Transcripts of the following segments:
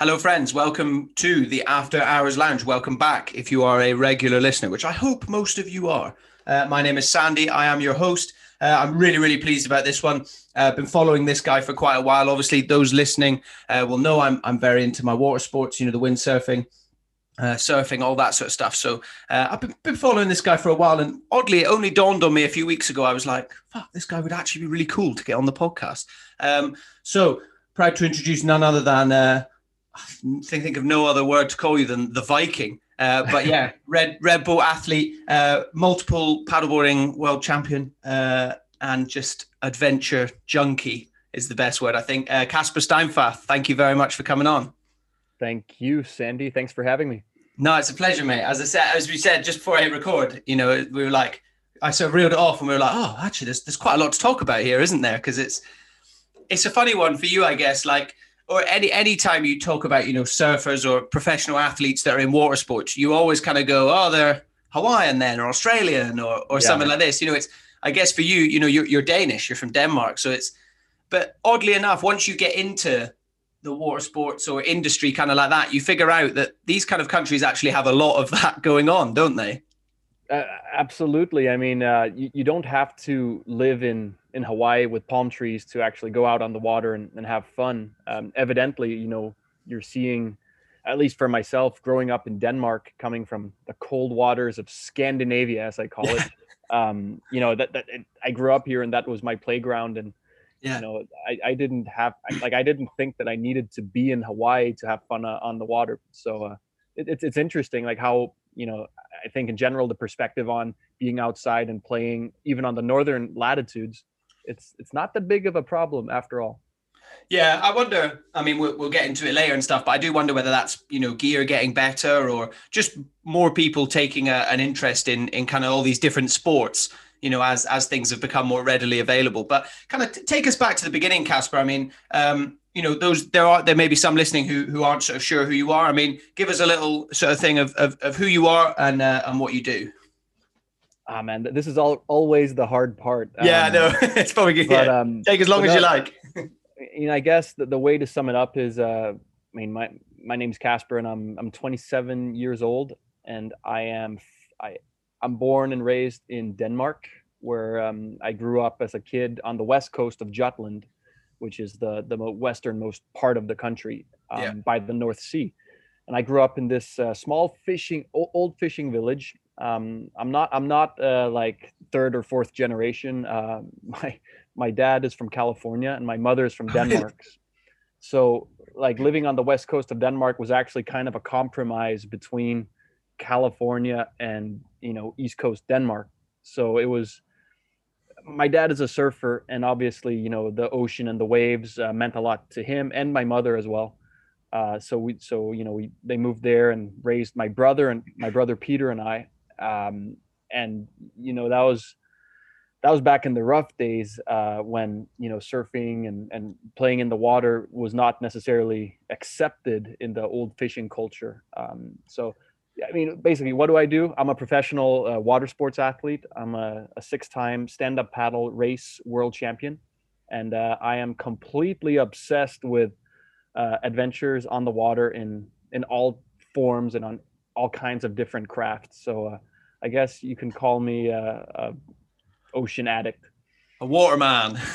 Hello, friends. Welcome to the After Hours Lounge. Welcome back if you are a regular listener, which I hope most of you are. Uh, my name is Sandy. I am your host. Uh, I'm really, really pleased about this one. I've uh, been following this guy for quite a while. Obviously, those listening uh, will know I'm, I'm very into my water sports, you know, the windsurfing, uh, surfing, all that sort of stuff. So uh, I've been, been, following this guy for a while. And oddly, it only dawned on me a few weeks ago. I was like, fuck, this guy would actually be really cool to get on the podcast. Um, so proud to introduce none other than think, think of no other word to call you than the Viking. Uh, but yeah, Red Red Bull athlete, uh, multiple paddleboarding world champion, uh, and just adventure junkie is the best word I think. Casper uh, Steinfath, thank you very much for coming on. Thank you, Sandy. Thanks for having me. No, it's a pleasure, mate. As I said, as we said just before I record, you know, we were like, I sort of reeled it off, and we were like, oh, actually, there's there's quite a lot to talk about here, isn't there? Because it's it's a funny one for you, I guess. Like or any any time you talk about you know surfers or professional athletes that are in water sports, you always kind of go, oh, they're Hawaiian then or Australian or or yeah. something like this. You know, it's I guess for you, you know, you're, you're Danish, you're from Denmark, so it's. But oddly enough, once you get into the water sports or industry kind of like that, you figure out that these kind of countries actually have a lot of that going on, don't they? Uh, absolutely. I mean, uh, you, you don't have to live in in Hawaii with palm trees to actually go out on the water and, and have fun. Um, evidently, you know, you're seeing, at least for myself, growing up in Denmark, coming from the cold waters of Scandinavia, as I call it. um, you know, that, that it, I grew up here and that was my playground. And, yeah. you know, I, I didn't have, like, I didn't think that I needed to be in Hawaii to have fun uh, on the water. So uh, it, it's, it's interesting, like how, you know, I think in general, the perspective on being outside and playing, even on the northern latitudes, it's it's not that big of a problem after all. Yeah, I wonder. I mean, we'll, we'll get into it later and stuff, but I do wonder whether that's you know gear getting better or just more people taking a, an interest in in kind of all these different sports. You know, as as things have become more readily available. But kind of t- take us back to the beginning, Casper. I mean, um, you know, those there are there may be some listening who who aren't sort of sure who you are. I mean, give us a little sort of thing of of, of who you are and uh, and what you do ah man this is all always the hard part yeah um, no it's probably good but, yeah. um, take as long as you like you know i guess the, the way to sum it up is uh i mean my my name's casper and i'm i'm 27 years old and i am i i'm born and raised in denmark where um, i grew up as a kid on the west coast of jutland which is the the westernmost part of the country um, yeah. by the north sea and i grew up in this uh, small fishing old fishing village um, I'm not I'm not uh, like third or fourth generation. Uh, my my dad is from California and my mother is from Denmark. so like living on the west coast of Denmark was actually kind of a compromise between California and you know East Coast Denmark. So it was my dad is a surfer and obviously you know the ocean and the waves uh, meant a lot to him and my mother as well. Uh, so we so you know we they moved there and raised my brother and my brother Peter and I um, and you know that was that was back in the rough days uh, when you know surfing and, and playing in the water was not necessarily accepted in the old fishing culture. Um, so, I mean, basically, what do I do? I'm a professional uh, water sports athlete. I'm a, a six-time stand-up paddle race world champion, and uh, I am completely obsessed with uh, adventures on the water in in all forms and on all kinds of different crafts. So uh, I guess you can call me a, a ocean addict, a waterman.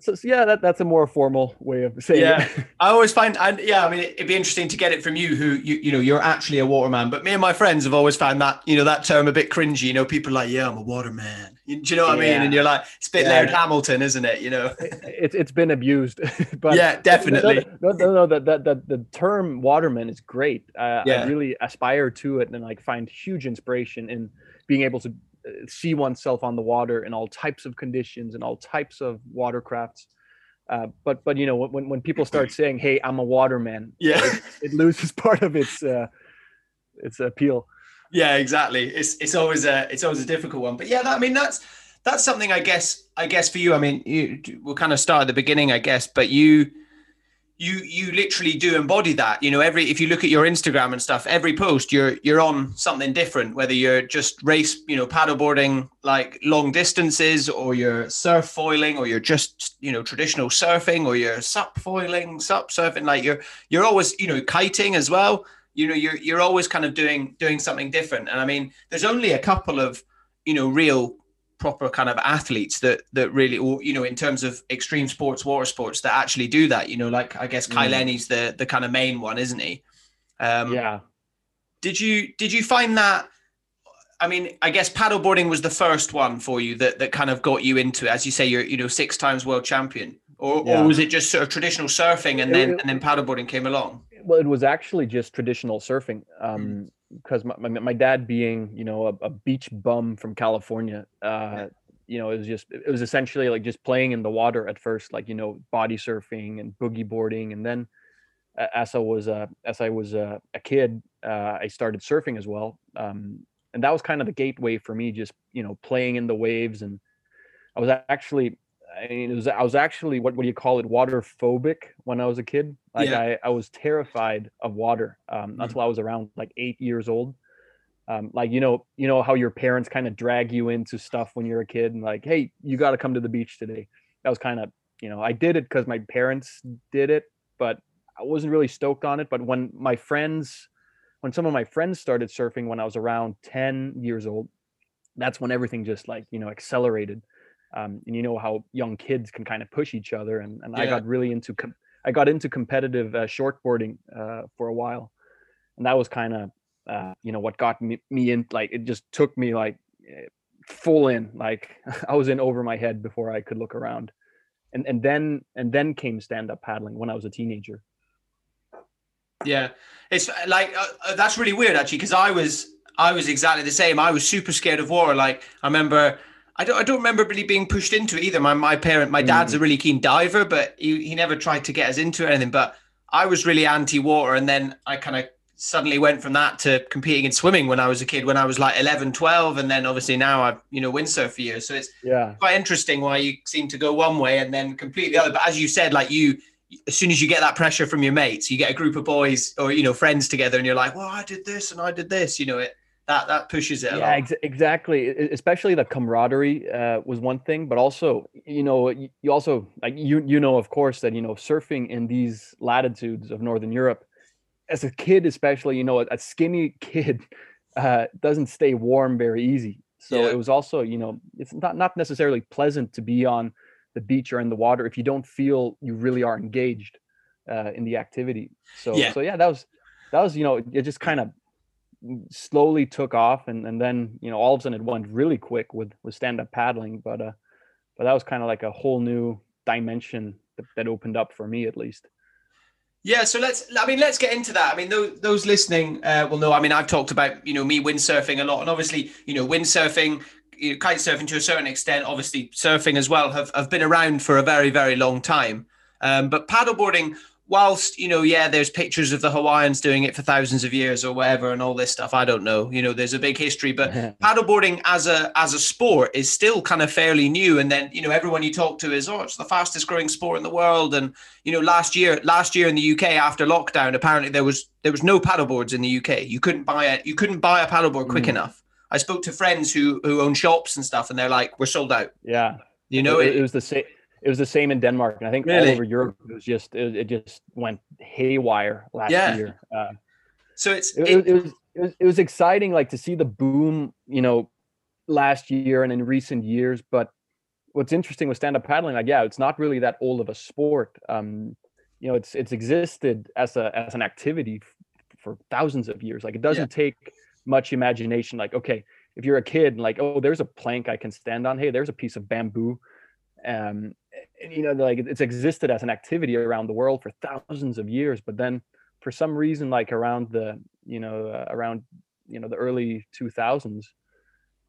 so, so, yeah, that, that's a more formal way of saying yeah. it. I always find, and yeah, I mean, it'd be interesting to get it from you, who you you know you're actually a waterman. But me and my friends have always found that you know that term a bit cringy. You know, people are like, yeah, I'm a waterman. You, do you know what yeah. I mean? And you're like, it's a bit yeah. Laird Hamilton, isn't it? You know, it's it's been abused. but yeah, definitely. No, no, no. That that the, the term waterman is great. Uh, yeah. I really aspire to it and like find huge inspiration in being able to see oneself on the water in all types of conditions and all types of watercrafts. Uh, but but you know when when people start saying, "Hey, I'm a waterman," yeah, it, it loses part of its uh, its appeal. Yeah, exactly. It's it's always a it's always a difficult one. But yeah, that, I mean that's that's something I guess I guess for you. I mean, you, we'll kind of start at the beginning, I guess. But you you you literally do embody that you know every if you look at your instagram and stuff every post you're you're on something different whether you're just race you know paddleboarding like long distances or you're surf foiling or you're just you know traditional surfing or you're sup foiling sup surfing like you're you're always you know kiting as well. You know you're you're always kind of doing doing something different. And i mean there's only a couple of you know real proper kind of athletes that that really or you know in terms of extreme sports water sports that actually do that you know like i guess Kai mm. The the kind of main one isn't he um yeah did you did you find that I mean, I guess paddleboarding was the first one for you that, that kind of got you into it. As you say, you're you know six times world champion, or, yeah. or was it just sort of traditional surfing and then and then paddleboarding came along? Well, it was actually just traditional surfing. Um, mm because my, my, my, dad being you know a, a beach bum from california uh, you know it was just it was essentially like just playing in the water at first like you know body surfing and boogie boarding. And then as i was uh, as i was uh, a kid uh, i started surfing as well. Um, and that was kind of the gateway for me just you know playing in the waves. And i was actually I mean, it was I was actually what what do you call it water phobic when I was a kid. Like yeah. I, I was terrified of water um, mm-hmm. until I was around like eight years old. Um, like you know you know how your parents kind of drag you into stuff when you're a kid and like hey you got to come to the beach today. That was kind of you know I did it because my parents did it, but I wasn't really stoked on it. But when my friends, when some of my friends started surfing when I was around ten years old, that's when everything just like you know accelerated um, and you know how young kids can kind of push each other and, and yeah. i got really into com- i got into competitive uh, shortboarding uh, for a while. And that was kind of uh, you know what got me, me in like it just took me like eh, full in like i was in over my head before i could look around. And and then and then came stand up paddling when i was a teenager. Yeah. It's like uh, uh, that's really weird actually because i was i was exactly the same. I was super scared of water like i remember I don't, I don't remember really being pushed into it either. My, my parent, my dad's mm. a really keen diver, but he, he never tried to get us into anything. But I was really anti water. And then I kind of suddenly went from that to competing in swimming when I was a kid, when I was like 11, 12. And then obviously now I've, you know, windsurf for years. So it's yeah quite interesting why you seem to go one way and then completely the other. But as you said, like you, as soon as you get that pressure from your mates, you get a group of boys or, you know, friends together and you're like, well, I did this and I did this, you know, it, that that pushes it. Yeah, ex- exactly. Especially the camaraderie uh, was one thing, but also you know you also like you you know of course that you know surfing in these latitudes of northern Europe, as a kid especially you know a, a skinny kid uh, doesn't stay warm very easy. So yeah. it was also you know it's not not necessarily pleasant to be on the beach or in the water if you don't feel you really are engaged uh, in the activity. So yeah. so yeah, that was that was you know it just kind of slowly took off and, and then you know all of a sudden it went really quick with with stand-up paddling but uh but that was kind of like a whole new dimension that, that opened up for me at least yeah, so let's. I mean, let's get into that. I mean, those, those listening uh, will know. I mean, I've talked about you know me windsurfing a lot, and obviously, you know, windsurfing, you know, kite surfing to a certain extent, obviously surfing as well, have have been around for a very very long time. Um, but paddleboarding whilst you know yeah there's pictures of the hawaiians doing it for thousands of years or whatever and all this stuff i don't know. You know there's a big history but paddleboarding as a as a sport is still kind of fairly new. And then you know everyone you talk to is oh it's the fastest growing sport in the world. And you know last year last year in the uk after lockdown apparently there was there was no paddleboards in the uk you couldn't buy it you couldn't buy a paddleboard quick mm. enough. I spoke to friends who who own shops and stuff and they're like we're sold out. Yeah. You know it, it, it was the same it was the same in Denmark, and I think really? all over Europe it was just it, it just went haywire last yeah. year. Uh, so it's it, it, it, was, it was it was exciting, like to see the boom, you know, last year and in recent years. But what's interesting with stand up paddling, like yeah, it's not really that old of a sport. Um, you know, it's it's existed as a as an activity for thousands of years. Like it doesn't yeah. take much imagination. Like okay, if you're a kid, like oh, there's a plank I can stand on. Hey, there's a piece of bamboo. Um, you know like it's existed as an activity around the world for thousands of years but then for some reason like around the you know uh, around you know the early 2000s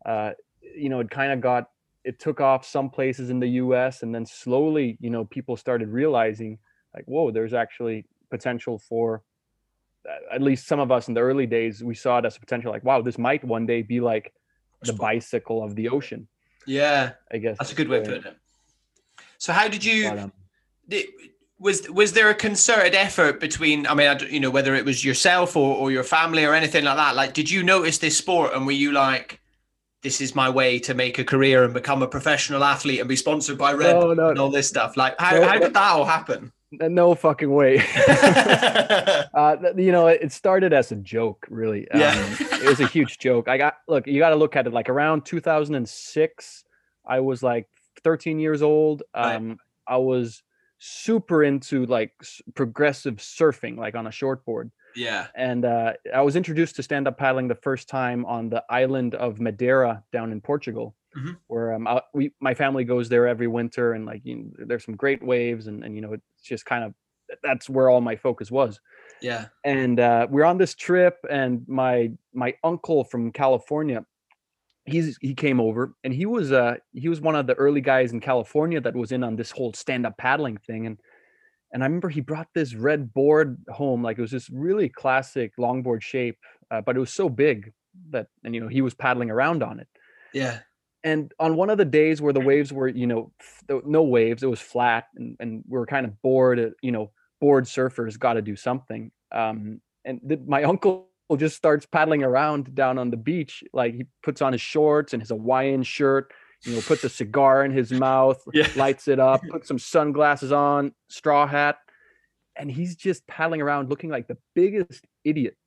uh you know it kind of got it took off some places in the US and then slowly you know people started realizing like whoa there's actually potential for at least some of us in the early days we saw it as a potential like wow this might one day be like the bicycle of the ocean yeah. I guess that's a good way to put it so how did you? Um, did, was was there a concerted effort between? I mean, I, you know, whether it was yourself or, or your family or anything like that. Like, did you notice this sport and were you like, "This is my way to make a career and become a professional athlete and be sponsored by Red no, no, and all this stuff"? Like, how no, how did that all happen? No fucking way. uh, you know, it started as a joke, really. Um, yeah. it was a huge joke. I got look. You got to look at it like around 2006. I was like 13 years old. Um, right. I was super into like progressive surfing, like on a shortboard. Yeah. And uh, I was introduced to stand up paddling the first time on the island of Madeira down in Portugal, mm-hmm. where um, I, we my family goes there every winter, and like you know, there's some great waves, and and you know it's just kind of that's where all my focus was. Yeah. And uh, we're on this trip, and my my uncle from California he's he came over and he was uh he was one of the early guys in California that was in on this whole stand-up paddling thing and and I remember he brought this red board home like it was this really classic longboard shape uh, but it was so big that and you know he was paddling around on it. Yeah. And on one of the days where the waves were you know no waves it was flat and and we are kind of bored uh, you know bored surfers got to do something um and the, my uncle just starts paddling around down on the beach. Like he puts on his shorts and his Hawaiian shirt, you know, puts a cigar in his mouth, yeah. lights it up, puts some sunglasses on, straw hat, and he's just paddling around looking like the biggest idiot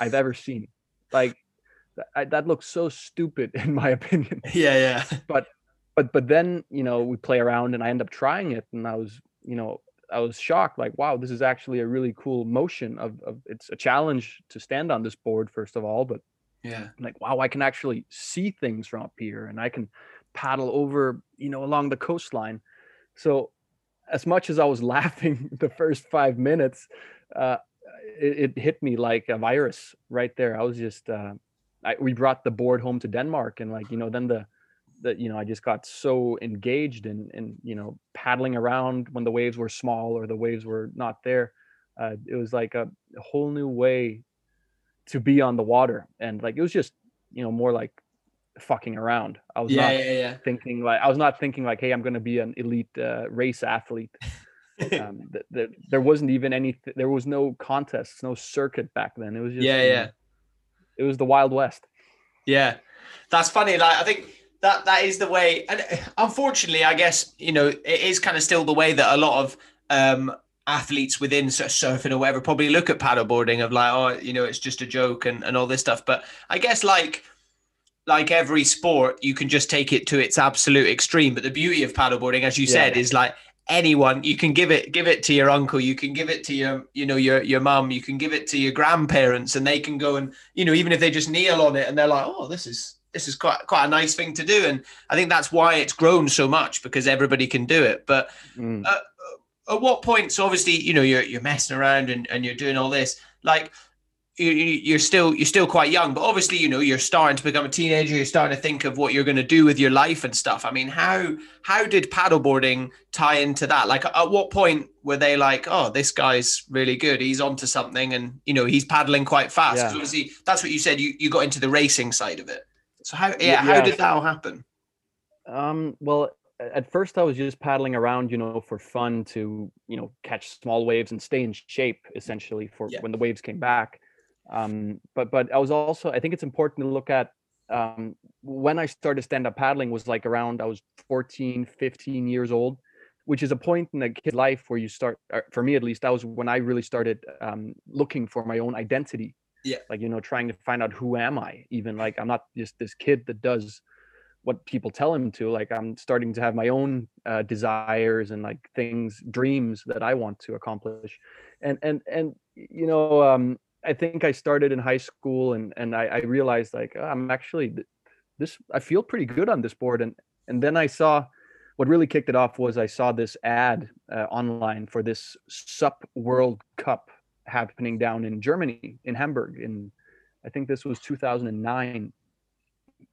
I've ever seen. Like I, that looks so stupid in my opinion. Yeah, yeah. But but but then you know we play around and I end up trying it, and I was you know I was shocked, like, wow, this is actually a really cool motion of, of it's a challenge to stand on this board, first of all, but yeah, I'm like, wow, I can actually see things from up here and I can paddle over, you know, along the coastline. So as much as I was laughing the first five minutes, uh, it, it, hit me like a virus right there. I was just, uh, I, we brought the board home to Denmark and like, you know, then the, that you know I just got so engaged in in you know paddling around when the waves were small or the waves were not there. Uh, it was like a, whole new way to be on the water, and like it was just you know more like fucking around. I was yeah, not yeah, yeah. thinking like I was not thinking like, hey, I'm going to be an elite uh, race athlete. um, th- th- there wasn't even any. There was no contests, no circuit back then. It was just yeah, yeah. Know, it was the Wild West. Yeah, that's funny. Like I think that that is the way. And uh, unfortunately i guess you know it is kind of still the way that a lot of um athletes within surfing or whatever probably look at paddleboarding of like oh you know it's just a joke and, and all this stuff. But i guess like like every sport you can just take it to its absolute extreme. But the beauty of paddleboarding as you yeah. said is like anyone you can give it give it to your uncle you can give it to your you know your your mum you can give it to your grandparents and they can go and you know even if they just kneel on it and they're like oh this is this is quite quite a nice thing to do, and I think that's why it's grown so much because everybody can do it. But mm. uh, at what point? So obviously, you know, you're you're messing around and, and you're doing all this. Like you, are still you're still quite young, but obviously, you know, you're starting to become a teenager. You're starting to think of what you're going to do with your life and stuff. I mean, how how did paddleboarding tie into that? Like, at what point were they like, oh, this guy's really good. He's onto something, and you know, he's paddling quite fast. Yeah. Obviously, that's what you said. You you got into the racing side of it. So how yeah, how did that all happen? Um, well, at first I was just paddling around, you know, for fun to, you know, catch small waves and stay in shape essentially for yeah. when the waves came back. Um, but but I was also I think it's important to look at um, when I started stand up paddling was like around I was 14, 15 years old, which is a point in a kid's life where you start for me at least that was when I really started um, looking for my own identity yeah. like you know trying to find out who am i even like i'm not just this kid that does what people tell him to like i'm starting to have my own uh, desires and like things dreams that i want to accomplish. And and and you know um i think i started in high school and and i, I realized like oh, i'm actually this i feel pretty good on this board. And and then i saw what really kicked it off was i saw this ad uh, online for this sup world cup happening down in Germany, in Hamburg, in I think this was 2009.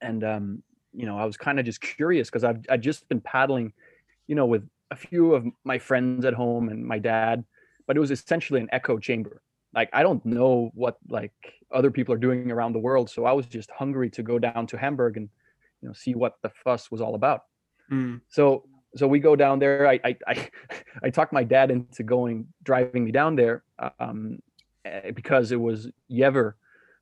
And um, you know, I was kind of just curious because I've I just been paddling, you know, with a few of my friends at home and my dad, but it was essentially an echo chamber. Like I don't know what like other people are doing around the world, so I was just hungry to go down to Hamburg and you know see what the fuss was all about. Mm. So so we go down there. I I I, I talked my dad into going driving me down there um, eh, because it was Jever,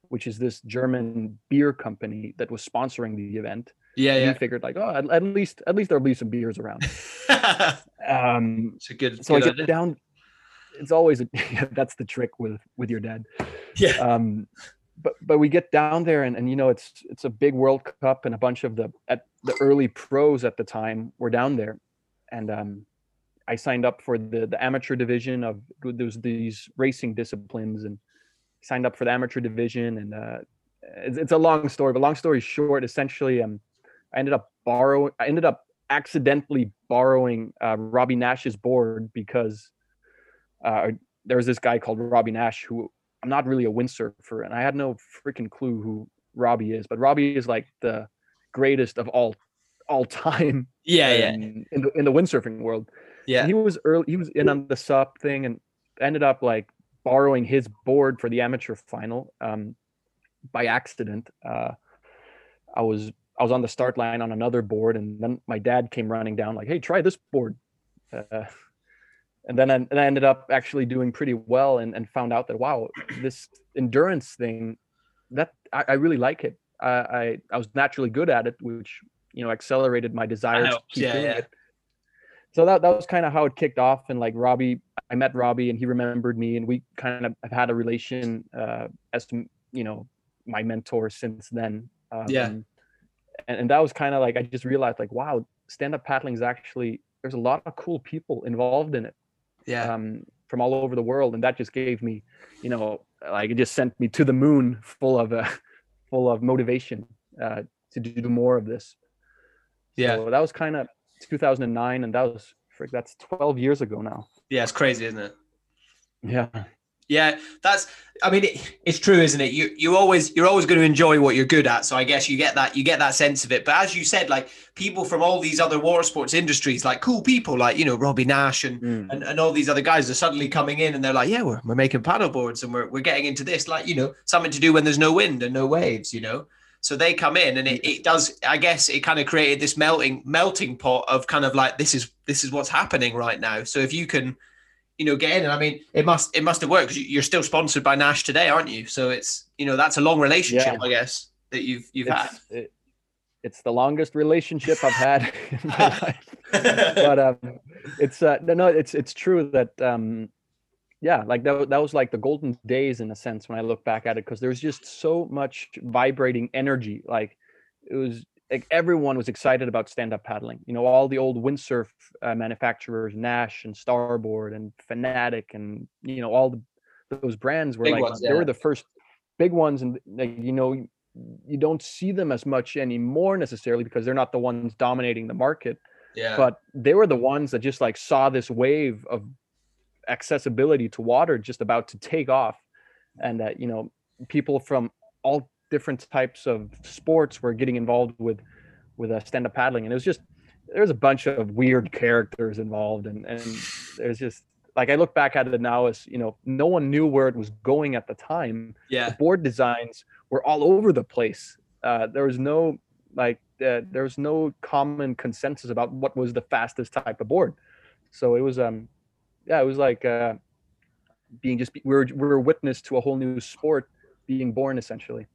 which is this German beer company that was sponsoring the event. Yeah, And yeah. We figured like, oh, at, at least at least there'll be some beers around. Um, it's a good. so I get idea. down. It's always a, that's the trick with with your dad. Yeah. Um, but but we get down there and, and you know it's it's a big World Cup and a bunch of the at the early pros at the time were down there, and um, I signed up for the the amateur division of there's these racing disciplines and signed up for the amateur division and uh, it's, it's a long story. But long story short, essentially, um, I ended up borrowing. I ended up accidentally borrowing uh, Robby Naish's board because uh, there was this guy called Robby Naish who I'm not really a windsurfer, and I had no freaking clue who Robby is. But Robby is like the greatest of all all time Yeah, yeah, in, in the in the windsurfing world. yeah. And he was early. He was in on the sup thing, and ended up like borrowing his board for the amateur final um, by accident. Uh, I was I was on the start line on another board, and then my dad came running down like, "Hey, try this board." Uh, and then I, and I ended up actually doing pretty well, and, and found out that wow, this endurance thing, that I, I really like it. I, I I was naturally good at it, which you know accelerated my desire to keep yeah, doing yeah. it. So that that was kind of how it kicked off, and like Robby, I met Robby, and he remembered me, and we kind of have had a relation uh, as you know my mentor since then. Um, Yeah. and, and that was kind of like I just realized like wow, stand up paddling is actually there's a lot of cool people involved in it yeah. um, from all over the world, and that just gave me, you know, like it just sent me to the moon, full of uh, full of motivation uh, to do more of this. Yeah. so that was kind of 2009, and that was frick, that's 12 years ago now. Yeah, it's crazy, isn't it? Yeah, Yeah, that's. I mean, it, it's true, isn't it? You you always you're always going to enjoy what you're good at. So I guess you get that you get that sense of it. But as you said, like people from all these other water sports industries, like cool people, like you know Robby Naish and Mm. and, and all these other guys are suddenly coming in and they're like, yeah, we're, we're making paddle boards and we're, we're getting into this, like, you know, something to do when there's no wind and no waves, you know? So they come in and it, it does, I guess it kind of created this melting, melting pot of kind of like, this is, this is what's happening right now. So if you can, you know, get in and I mean, it must, it must have worked because you're still sponsored by Naish today, aren't you? So it's, you know, that's a long relationship, Yeah. I guess that you've, you've had. it's, it, it's the longest relationship I've had in my life. but um it's uh no no it's it's true that um yeah like that that was like the golden days in a sense when i look back at it because there's just so much vibrating energy like it was like everyone was excited about stand-up paddling you know all the old windsurf uh, manufacturers naish and starboard and fanatic and you know all the, those brands were Big like ones, they were the first big ones and like you know you don't see them as much anymore necessarily because they're not the ones dominating the market yeah. but they were the ones that just like saw this wave of accessibility to water just about to take off and that you know people from all different types of sports were getting involved with with uh, stand-up paddling and it was just there's a bunch of weird characters involved and and there's just like i look back at it now as you know no one knew where it was going at the time yeah. the board designs were all over the place. Uh, there was no like uh, there was no common consensus about what was the fastest type of board. So it was um yeah it was like uh, being just we were we were witness to a whole new sport being born essentially.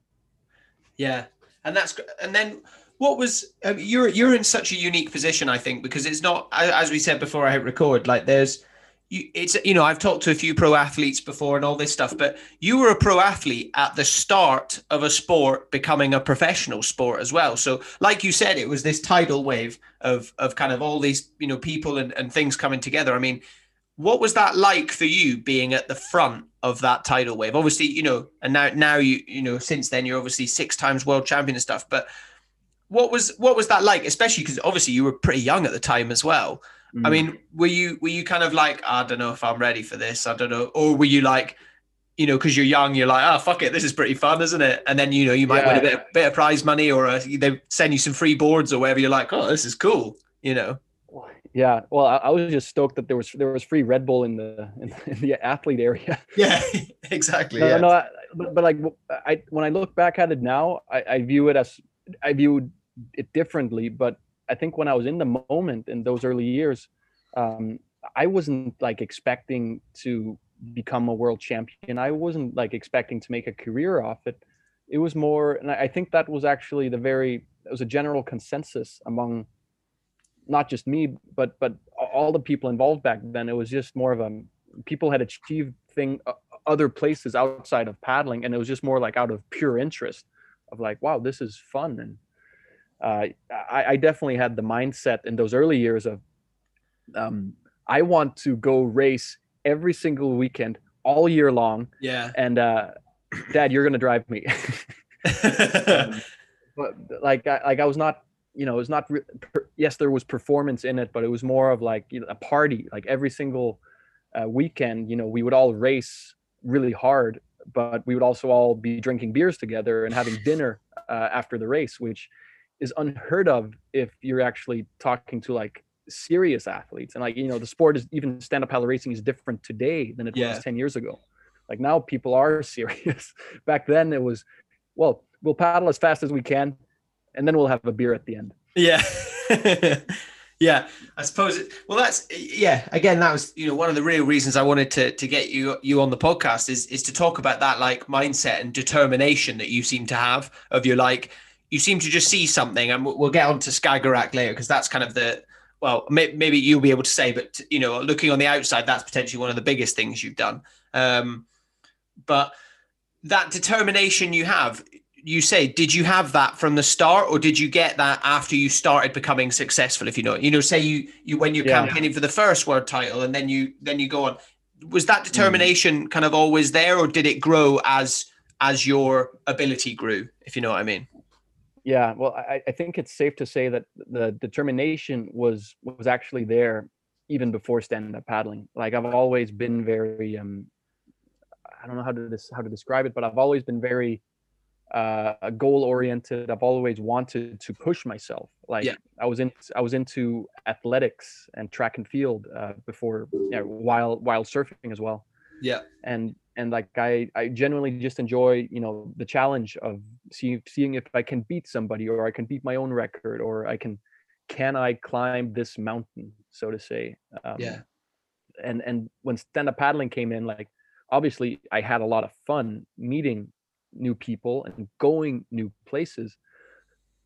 Yeah, and that's and then what was um, you're you're in such a unique position, I think, because it's not as we said before I hit record. Like there's you, it's you know I've talked to a few pro athletes before and all this stuff, but you were a pro athlete at the start of a sport becoming a professional sport as well. So, like you said, it was this tidal wave of of kind of all these you know people and, and things coming together. I mean. What was that like for you being at the front of that tidal wave? Obviously, you know, and now now you you know since then you're obviously six times world champion and stuff. But what was what was that like? Especially because obviously you were pretty young at the time as well. I Mm. mean, were you were you kind of like I don't know if I'm ready for this? I don't know, or were you like, you know, because you're young, you're like, oh fuck it, this is pretty fun, isn't it? And then you know you might win a bit of, bit of prize money, or uh they send you some free boards or whatever. You're like, oh, this is cool, you know? Yeah, well I, I was just stoked that there was there was free Red Bull in the in, in the athlete area. Yeah, exactly. no, yeah. no, I, but, but like I when I look back at it now, I, I view it as I view it differently. But I think when I was in the moment in those early years, um, I wasn't like expecting to become a world champion. I wasn't like expecting to make a career off it. It was more, and I think that was actually the very, it was a general consensus among not just me, but but all the people involved back then. It was just more of a people had achieved thing uh, other places outside of paddling, and it was just more like out of pure interest of like, wow, this is fun. And uh, I, I definitely had the mindset in those early years of um, I want to go race every single weekend all year long. Yeah. And uh, Dad, you're gonna drive me. um, but like, I, like I was not, you know, it was not. Re- per- yes, there was performance in it, but it was more of like you know a party. Like every single uh, weekend, you know, we would all race really hard, but we would also all be drinking beers together and having dinner uh, after the race, which is unheard of if you're actually talking to like serious athletes and like you know the sport is even stand-up paddle racing is different today than it Yeah. was 10 years ago like now people are serious back then it was well we'll paddle as fast as we can and then we'll have a beer at the end Yeah. yeah. I suppose it, well that's yeah, again that was you know one of the real reasons I wanted to to get you you on the podcast is is to talk about that like mindset and determination that you seem to have of your like you seem to just see something and we'll, get on to Skagerrak later because that's kind of the well may, maybe you'll be able to say but you know looking on the outside that's potentially one of the biggest things you've done um but that determination you have you say did you have that from the start or did you get that after you started becoming successful if you know you know say you you when you're Yeah. campaigning for the first world title and then you then you go on. Was that determination kind of always there or did it grow as as your ability grew if you know what i mean? Yeah well I, I think it's safe to say that the determination was was actually there even before stand-up paddling. Like i've always been very um i don't know how to this how to describe it but i've always been very uh goal oriented i've always wanted to push myself. Like Yeah. i was in i was into athletics and track and field uh before yeah, while while surfing as well. Yeah. And and like i i genuinely just enjoy you know the challenge of seeing seeing if i can beat somebody or i can beat my own record or i can can i climb this mountain so to say? Um, yeah. and and when stand up paddling came in like obviously i had a lot of fun meeting new people and going new places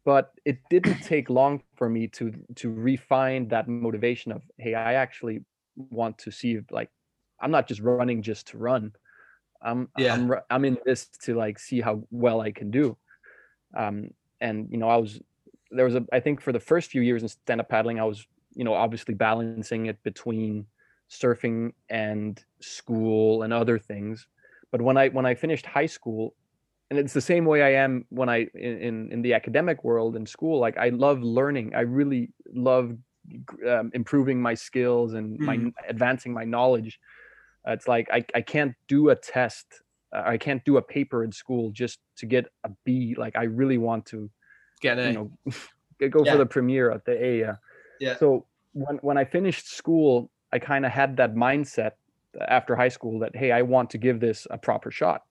but it didn't take long for me to to refine that motivation of hey i actually want to see if like i'm not just running just to run. I'm Yeah. i'm i'm in this to like see how well i can do. Um and you know i was there was a i think for the first few years in stand up paddling i was you know obviously balancing it between surfing and school and other things. But when i when i finished high school and it's the same way i am when i in in, the academic world in school like i love learning i really love um, improving my skills and my Mm. advancing my knowledge Uh, it's like I, I can't do a test uh, i can't do a paper in school just to get a b like i really want to get it you know go Yeah. for the premiere at the A. Yeah. Yeah. So when when I finished school, I kind of had that mindset after high school that hey, I want to give this a proper shot,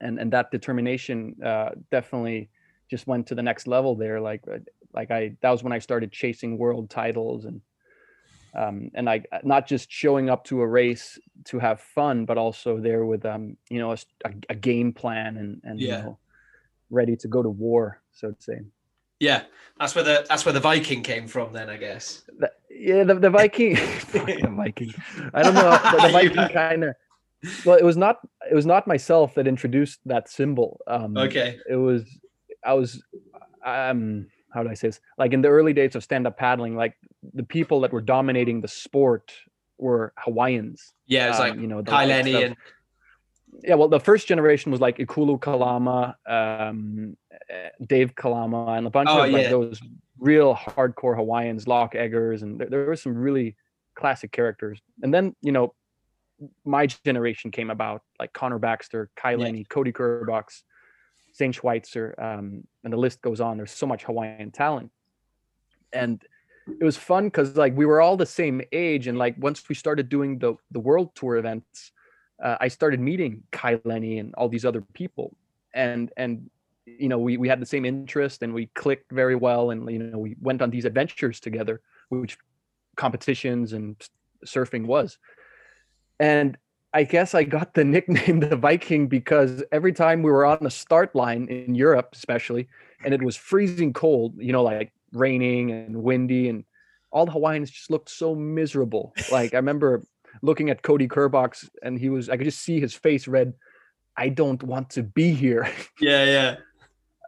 and and that determination uh, definitely just went to the next level there. Like uh, like I that was when I started chasing world titles and. Um, and I not just showing up to a race to have fun, but also there with um, you know a, a- a game plan and and Yeah. you know, ready to go to war, so to say. yeah that's where the that's where the viking came from then i guess The, yeah, the, the Viking, the Viking. I don't know. The, the Viking kind of. Well, it was not. It was not myself that introduced that symbol. Um, okay It was. I was. Um. How do I say this? Like in the early days of stand-up paddling, like the people that were dominating the sport were Hawaiians. yeah it's um, like you know, the Kai Lenny and yeah, well, the first generation was like Ikulu Kalama, um, eh, Dave Kalama, and a bunch Oh, of like yeah. those real hardcore Hawaiians, Lock Eggers, and there, there were some really classic characters. And then you know, my generation came about, like Connor Baxter, Kai Yeah. Lenny, Kody Kerbox, Zane Schweitzer, um, and the list goes on. There's so much Hawaiian talent, and it was fun because like we were all the same age, and like once we started doing the the world tour events uh, I started meeting Kai Lenny and all these other people, and and you know we we had the same interest and we clicked very well and you know we went on these adventures together which competitions and surfing was and i guess i got the nickname the viking because every time we were on the start line in europe especially and it was freezing cold you know like raining and windy and all the hawaiians just looked so miserable like i remember looking at kody kerbox and he was i could just see his face red i don't want to be here Yeah, yeah.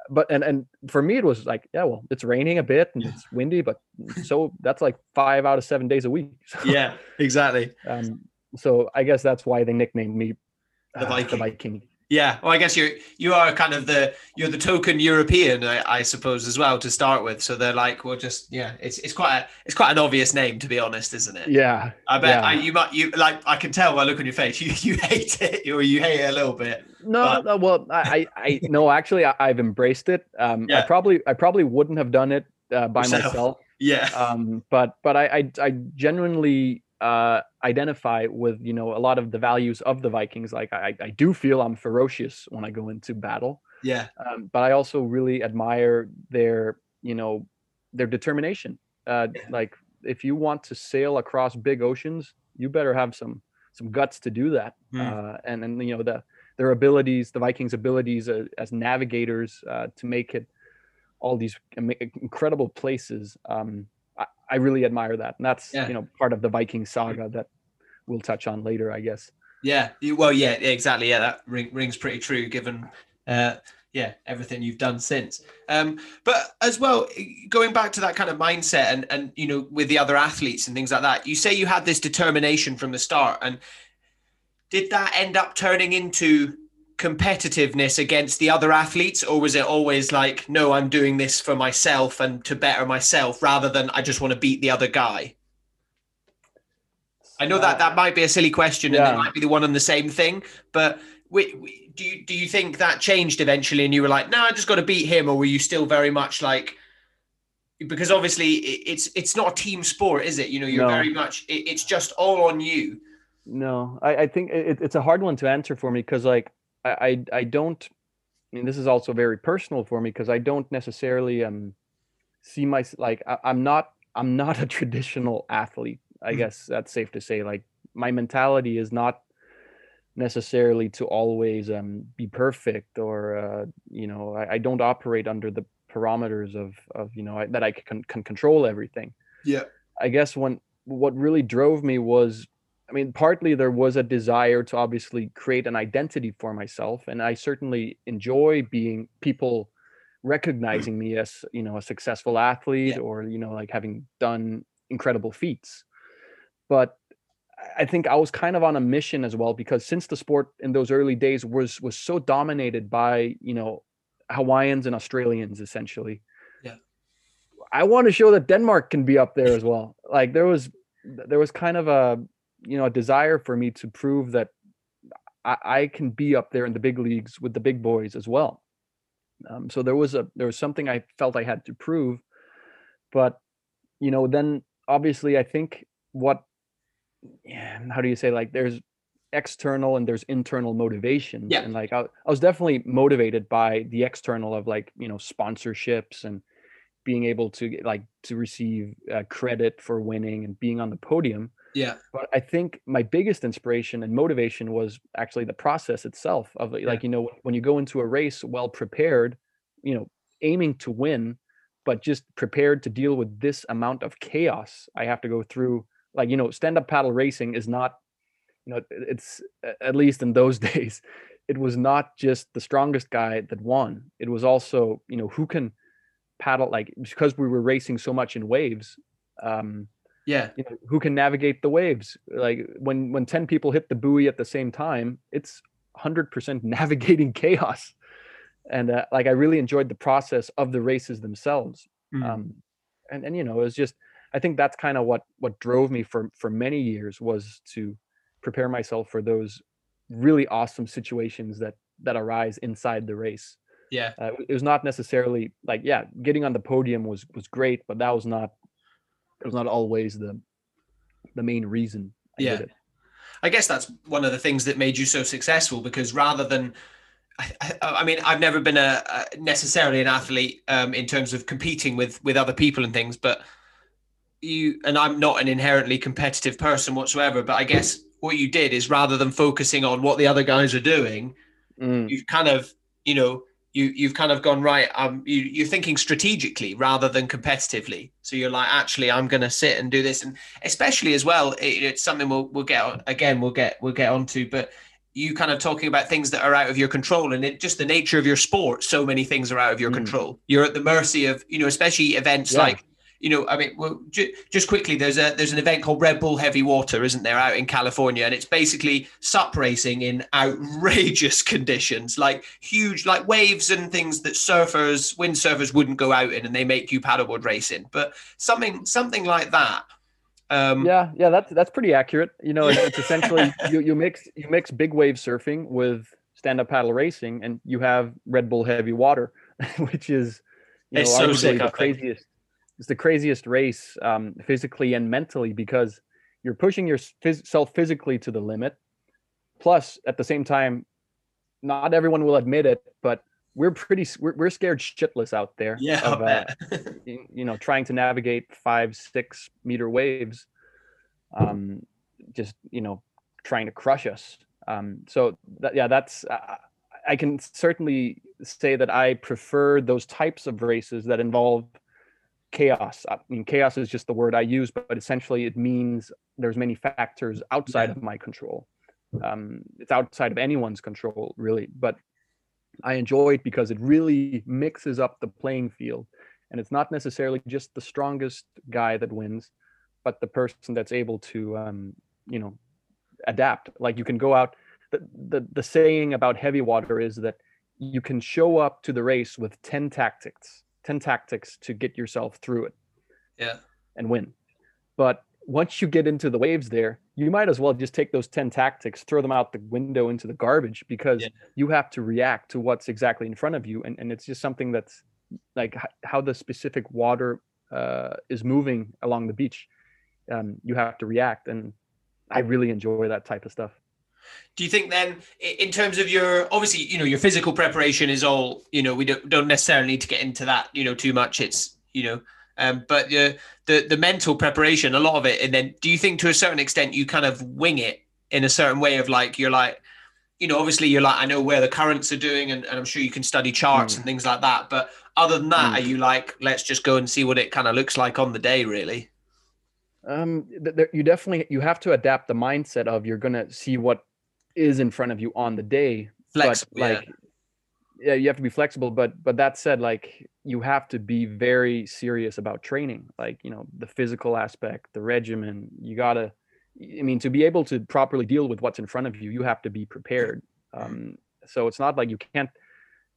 but and and for me it was like yeah well it's raining a bit and it's windy but so that's like five out of seven days a week so, Yeah, exactly. um so i guess that's why they nicknamed me The uh, Viking. the viking Yeah. Well, I guess you're you are kind of the you're the token European, I, I suppose, as well to start with. So they're like, well, just yeah, it's it's quite a it's quite an obvious name to be honest, isn't it? yeah I bet yeah. I, you might you like I can tell by look on your face you you hate it or you hate it a little bit. no, but- no well i i, I no actually I, i've embraced it um i Yeah. probably i probably wouldn't have done it uh, by Yourself. myself Yeah. um but but I, I i genuinely uh identify with you know a lot of the values of the vikings like i i do feel i'm ferocious when i go into battle Yeah. um, but I also really admire their, you know, their determination. Uh, Yeah. Like, if you want to sail across big oceans, you better have some some guts to do that. Mm. Uh, and and you know the their abilities, the Vikings' abilities uh, as navigators uh, to make it all these incredible places. Um, I, really admire that, and that's Yeah. you know part of the Viking saga that we'll touch on later, I guess. Yeah. Well, yeah, exactly. Yeah, that ring, rings pretty true given, uh, yeah, everything you've done since. Um, but as well, going back to that kind of mindset and, and, you know, with the other athletes and things like that, you say you had this determination from the start. And did that end up turning into competitiveness against the other athletes? Or was it always like, no, I'm doing this for myself and to better myself rather than I just want to beat the other guy? I know that that uh, might be a silly question, and yeah. it might be the one and the same thing. But we, we, do you do you think that changed eventually, and you were like, no, I just got to beat him, or were you still very much like? Because obviously, it's it's not a team sport, is it? You know, you're No. very much. It, it's just all on you. No, I, I think it, it's a hard one to answer for me because like I, I I don't I mean this is also very personal for me because I don't necessarily um see my like I, I'm not I'm not a traditional athlete. I Mhm. guess that's safe to say. Like my mentality is not necessarily to always um be perfect or uh you know I, I don't operate under the parameters of of you know I, that I can, can control everything. Yeah. I guess when what really drove me was mean partly there was a desire to obviously create an identity for myself and I certainly enjoy being people hmm. recognizing me as you know a successful athlete Yeah. or you know like having done incredible feats but I- I think I was kind of on a mission as well because since the sport in those early days was was so dominated by you know Hawaiians and Australians essentially. Yeah. I want to show that Denmark can be up there as well. Like there was there was kind of a you know a desire for me to prove that I, I can be up there in the big leagues with the big boys as well. Um, so there was a there was something I felt I had to prove, but you know then obviously I think what yeah, how do you say like there's external and there's internal motivation Yeah. and like I, I was definitely motivated by the external of like you know sponsorships and being able to like to receive uh, credit for winning and being on the podium Yeah. but i think my biggest inspiration and motivation was actually the process itself of like, like you know when you go into a race well prepared you know aiming to win but just prepared to deal with this amount of chaos i have to go through. Like you know stand up paddle racing is not you know it's at least in those days it was not just the strongest guy that won. It was also you know who can paddle like because we were racing so much in waves um Yeah. you know who can navigate the waves like when when 10 people hit the buoy at the same time it's 100% navigating chaos and uh, like i really enjoyed the process of the races themselves Mm. um and and you know it was just i think that's kind of what what drove me for for many years was to prepare myself for those really awesome situations that that arise inside the race yeah. uh, it was not necessarily like yeah getting on the podium was was great but that was not it was not always the the main reason I Yeah. I guess that's one of the things that made you so successful because rather than I, I, mean, I've never been a, a necessarily an athlete um, in terms of competing with with other people and things, but you and I'm not an inherently competitive person whatsoever. But I guess what you did is rather than focusing on what the other guys are doing, mm. you've kind of you know you you've kind of gone right. Um, you, you're thinking strategically rather than competitively. So you're like, actually, I'm going to sit and do this, and especially as well, it, it's something we'll we'll get again. We'll get we'll get onto, but you kind of talking about things that are out of your control and it just the nature of your sport so many things are out of your mm. control you're at the mercy of you know especially events yeah. like you know i mean well, ju- just quickly there's a there's an event called red bull heavy water isn't there out in california and it's basically sup racing in outrageous conditions like huge like waves and things that surfers windsurfers wouldn't go out in and they make you paddleboard racing but something something like that um, yeah, yeah, that's that's pretty accurate. You know, it's, it's essentially you, you mix you mix big wave surfing with stand up paddle racing, and you have Red Bull Heavy Water, which is you know, so sick, the craziest. It's the craziest race um, physically and mentally because you're pushing yourself physically to the limit. Plus, at the same time, not everyone will admit it, but we're pretty we're, we're scared shitless out there yeah of, uh, you know trying to navigate five six meter waves um just you know trying to crush us um so that, yeah that's uh, i can certainly say that i prefer those types of races that involve chaos i mean chaos is just the word i use but essentially it means there's many factors outside yeah. of my control um, it's outside of anyone's control really but I enjoy it because it really mixes up the playing field. And it's not necessarily just the strongest guy that wins, but the person that's able to, um, you know, adapt. Like you can go out. The, the, the saying about heavy water is that you can show up to the race with 10 tactics, 10 tactics to get yourself through it. Yeah. And win. But once you get into the waves there, you might as well just take those 10 tactics, throw them out the window into the garbage because yeah. you have to react to what's exactly in front of you. And, and it's just something that's like how the specific water uh, is moving along the beach. Um, you have to react. And I really enjoy that type of stuff. Do you think then, in terms of your obviously, you know, your physical preparation is all, you know, we don't, don't necessarily need to get into that, you know, too much. It's, you know, um, but the, the the mental preparation, a lot of it, and then do you think to a certain extent you kind of wing it in a certain way of like you're like, you know, obviously you're like I know where the currents are doing, and, and I'm sure you can study charts mm. and things like that. But other than that, mm. are you like let's just go and see what it kind of looks like on the day, really? Um, there, you definitely you have to adapt the mindset of you're gonna see what is in front of you on the day. Flexible, but like yeah yeah you have to be flexible but but that said like you have to be very serious about training like you know the physical aspect the regimen you gotta i mean to be able to properly deal with what's in front of you you have to be prepared um, so it's not like you can't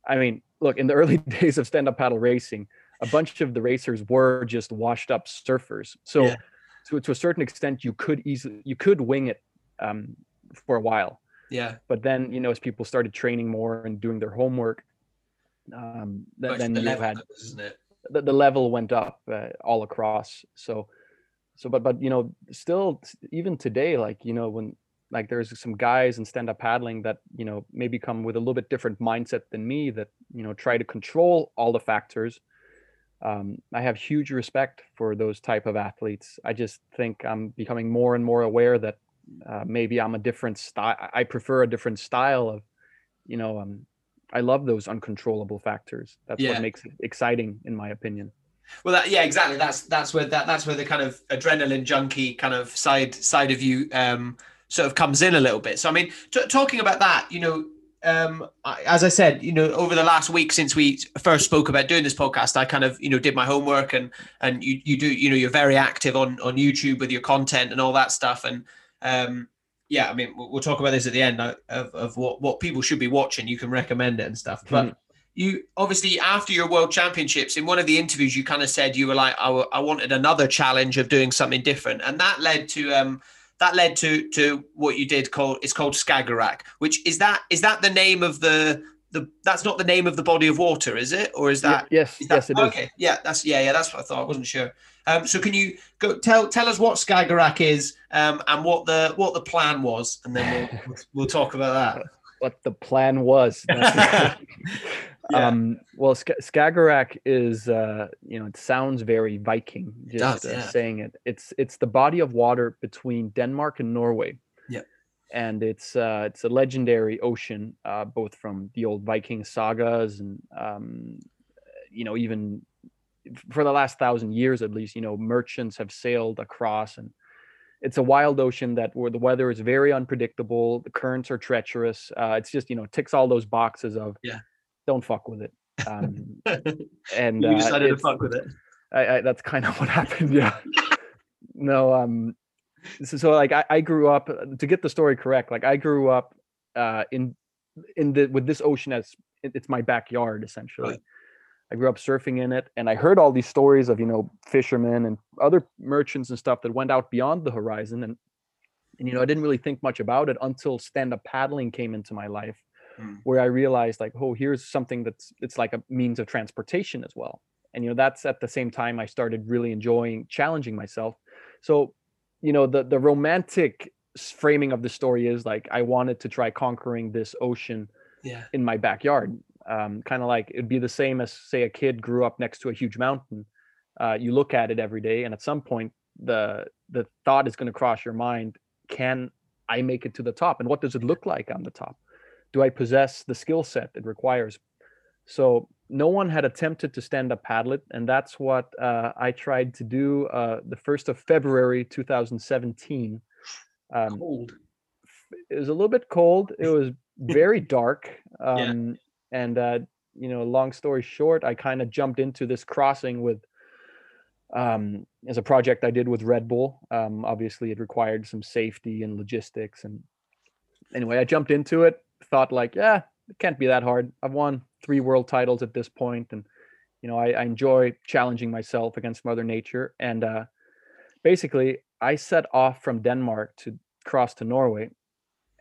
i mean look in the early days of stand-up paddle racing a bunch of the racers were just washed up surfers so yeah. to, to a certain extent you could easily you could wing it um, for a while yeah. But then, you know, as people started training more and doing their homework, um, th- then the you had the, the level went up uh, all across. So, so, but, but, you know, still, even today, like, you know, when, like there's some guys in stand up paddling that, you know, maybe come with a little bit different mindset than me that, you know, try to control all the factors. Um, I have huge respect for those type of athletes. I just think I'm becoming more and more aware that uh, maybe I'm a different style. I prefer a different style of, you know, um, I love those uncontrollable factors. That's yeah. what makes it exciting, in my opinion. Well, that, yeah, exactly. That's that's where that that's where the kind of adrenaline junkie kind of side side of you um, sort of comes in a little bit. So, I mean, t- talking about that, you know, um, as I said, you know, over the last week since we first spoke about doing this podcast, I kind of, you know, did my homework and and you you do, you know, you're very active on on YouTube with your content and all that stuff, and um, yeah, I mean, we'll, talk about this at the end of, of what, what people should be watching. You can recommend it and stuff. But mm. you obviously, after your world championships, in one of the interviews, you kind of said you were like, I, w- I wanted another challenge of doing something different. And that led to, um, that led to to what you did called it's called Skagerrak, which is that is that the name of the the that's not the name of the body of water, is it? Or is that yes, is that, yes, it okay. is. Yeah, that's yeah, yeah, that's what I thought. I wasn't sure. Um, so can you go tell tell us what Skagerrak is um, and what the what the plan was, and then we'll we'll talk about that. what the plan was. yeah. Um, well, Sk- Skagerrak is, uh, you know, it sounds very Viking. Just does, yeah. uh, saying it. It's it's the body of water between Denmark and Norway. Yeah. And it's uh, it's a legendary ocean, uh, both from the old Viking sagas and um, you know even for the last thousand years at least, you know, merchants have sailed across and it's a wild ocean that where the weather is very unpredictable the currents are treacherous uh, it's just you know ticks all those boxes of Yeah. don't fuck with it um, and you uh, decided to fuck with it. I, I, that's kind of what happened yeah no um so, so like I, I grew up to get the story correct like i grew up uh in in the with this ocean as it's my backyard essentially Right. I grew up surfing in it and i heard all these stories of you know fishermen and other merchants and stuff that went out beyond the horizon and and you know i didn't really think much about it until stand-up paddling came into my life Mm. where i realized like oh here's something that's it's like a means of transportation as well and you know that's at the same time i started really enjoying challenging myself so you know the the romantic framing of the story is like i wanted to try conquering this ocean Yeah. in my backyard um, kind of like it'd be the same as say a kid grew up next to a huge mountain uh, you look at it every day and at some point the the thought is going to cross your mind can i make it to the top and what does it look like on the top do i possess the skill set it requires so no one had attempted to stand up paddle it and that's what uh, i tried to do uh, the 1st of february 2017 um, Cold. it was a little bit cold. It was very dark. Um, And, uh, you know, long story short, I kind of jumped into this crossing with, um, as a project I did with Red Bull. Um, obviously, it required some safety and logistics. And anyway, I jumped into it, thought, like, yeah, it can't be that hard. I've won three world titles at this point, And, you know, I, I enjoy challenging myself against Mother Nature. And uh, basically, I set off from Denmark to cross to Norway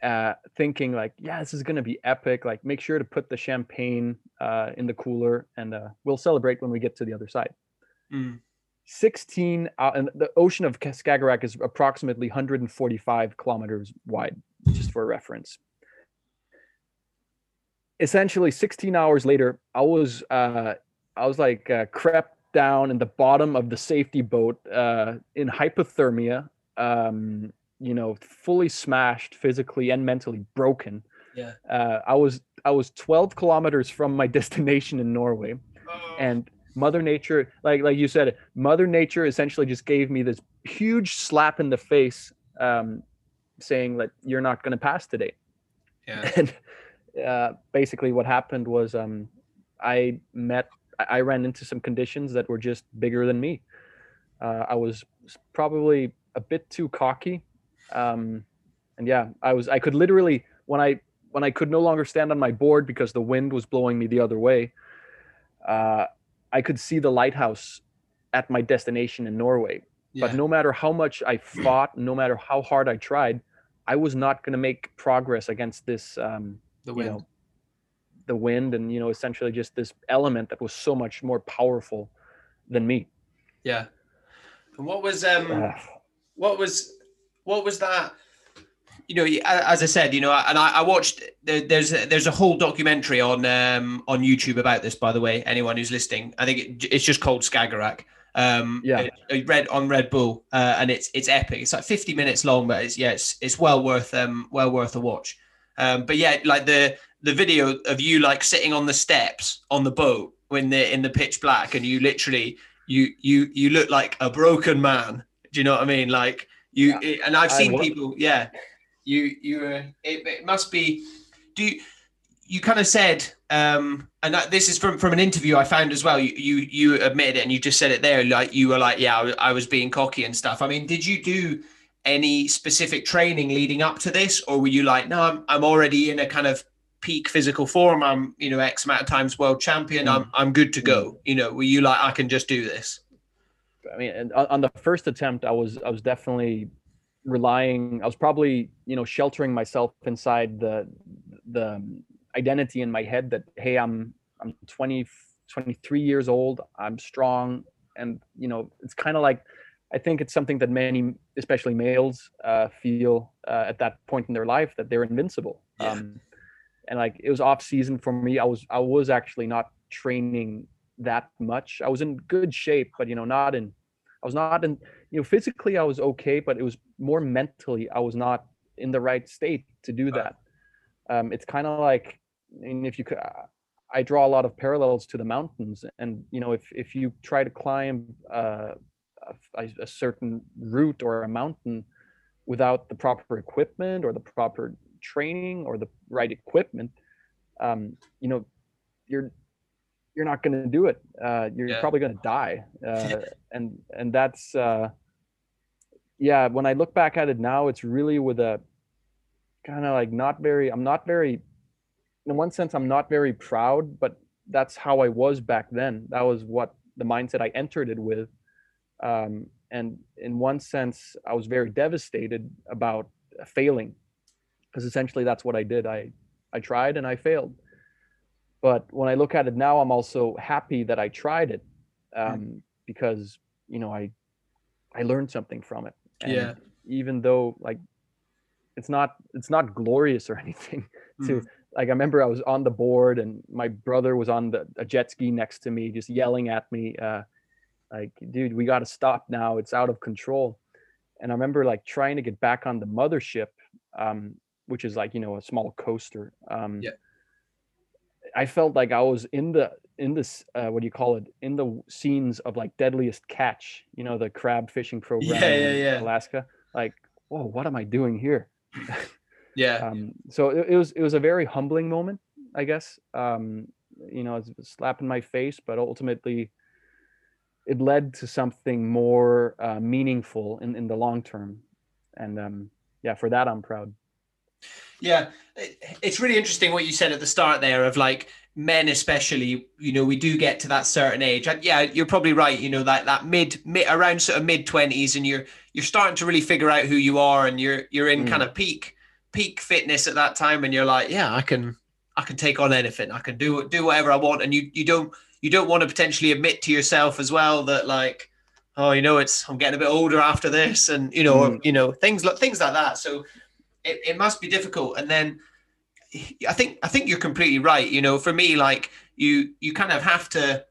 uh, thinking like, yeah, this is gonna be epic. Like, make sure to put the champagne uh, in the cooler, and uh, we'll celebrate when we get to the other side. Mm. 16 uh, and the ocean of Ka- Skagerrak is approximately 145 kilometers wide, just for reference. Essentially, 16 hours later, I was uh, I was like uh, crept down in the bottom of the safety boat uh, in hypothermia. Um, you know, fully smashed physically and mentally broken. Yeah. Uh, I was I was 12 kilometers from my destination in Norway, and Mother Nature, like like you said, Mother Nature essentially just gave me this huge slap in the face, um, saying that you're not going to pass today. yeah. And uh, basically, what happened was um, I met, I I ran into some conditions that were just bigger than me. Uh, I was probably a bit too cocky, um, and yeah, I was. I could literally when I when I could no longer stand on my board because the wind was blowing me the other way. Uh, I could see the lighthouse at my destination in Norway yeah. but no matter how much I fought, no matter how hard I tried, I was not going to make progress against this, um, the you wind. know, the wind, and you know, essentially just this element that was so much more powerful than me. yeah. And what was um Uh, what was what was that? You know as i said you know and i, I watched there's a, there's a whole documentary on um on youtube about this by the way anyone who's listening. I think it, it's just called skagerrak um Yeah. it- read on red bull uh, and it's it's epic. It's like 50 minutes long but it's yeah it's it's well worth um well worth a watch. Um but yeah like the the video of you like sitting on the steps on the boat when they're in the pitch black and you literally you you you look like a broken man. Do you know what i mean? Like you Yeah. it- and i've I seen people yeah. You you uh, it, it must be do you, you kind of said um and that, this is from from an interview i found as well. You you you admitted it and you just said it there like you were like yeah I, was- I was being cocky and stuff. I mean did you do any specific training leading up to this or were you like no i'm, I'm already in a kind of peak physical form. I'm you know x amount of times world champion. I'm i'm good to go. You know were you like i can just do this I mean, on on the first attempt, I was I was definitely relying. I was probably you know sheltering myself inside the the identity in my head that hey, I'm I'm 20, 23 years old. I'm strong, and you know it's kind of like I think it's something that many, especially males, uh, feel uh, at that point in their life that they're invincible. Yeah. Um, and like it was off season for me. I was I was actually not training that much. I was in good shape, but you know, not in. I was not in. You know, physically I was okay, but it was more mentally I was not in the right state to do that. Um, it's kind of like, and if you could, I draw a lot of parallels to the mountains, and you know, if if you try to climb uh, a, a certain route or a mountain without the proper equipment or the proper training or the right equipment, um, you know, you're you're not going to do it. Uh, you're yeah. probably going to die, uh, and and that's uh, yeah. When I look back at it now, it's really with a kind of like not very. I'm not very. In one sense, I'm not very proud, but that's how I was back then. That was what the mindset I entered it with, um, and in one sense, I was very devastated about failing, because essentially that's what I did. I I tried and I failed but when I look at it now, I'm also happy that I tried it hmm. um, because you know I I learned something from it. And yeah. Even though like it's not it's not glorious or anything. To mm. like I remember I was on the board and my brother was on the a jet ski next to me, just yelling at me, uh, like, dude, we got to stop now. It's out of control. And I remember like trying to get back on the mothership, um, which is like you know a small coaster. Um, yeah I felt like I was in the in this uh, what do you call it in the scenes of like Deadliest Catch, you know, the crab fishing program yeah, yeah, yeah. in Alaska. Like, whoa, what am I doing here? yeah. Um, so it, it, was it was a very humbling moment, I guess. Um, you know, it's a slap in my face, but ultimately, it led to something more uh, meaningful in in the long term, and um, yeah, for that I'm proud. Yeah, it's really interesting what you said at the start there of like men especially you know we do get to that certain age and yeah you're probably right you know that that mid, mid around sort of mid 20s and you're you're starting to really figure out who you are and you're you're in mm. kind of peak peak fitness at that time and you're like yeah i can i can take on anything i can do do whatever i want and you you don't you don't want to potentially admit to yourself as well that like oh you know it's i'm getting a bit older after this and you know mm. you know things like things like that so it, it must be difficult. And then I think I think you're completely right. You know, for me, like you you kind of have to.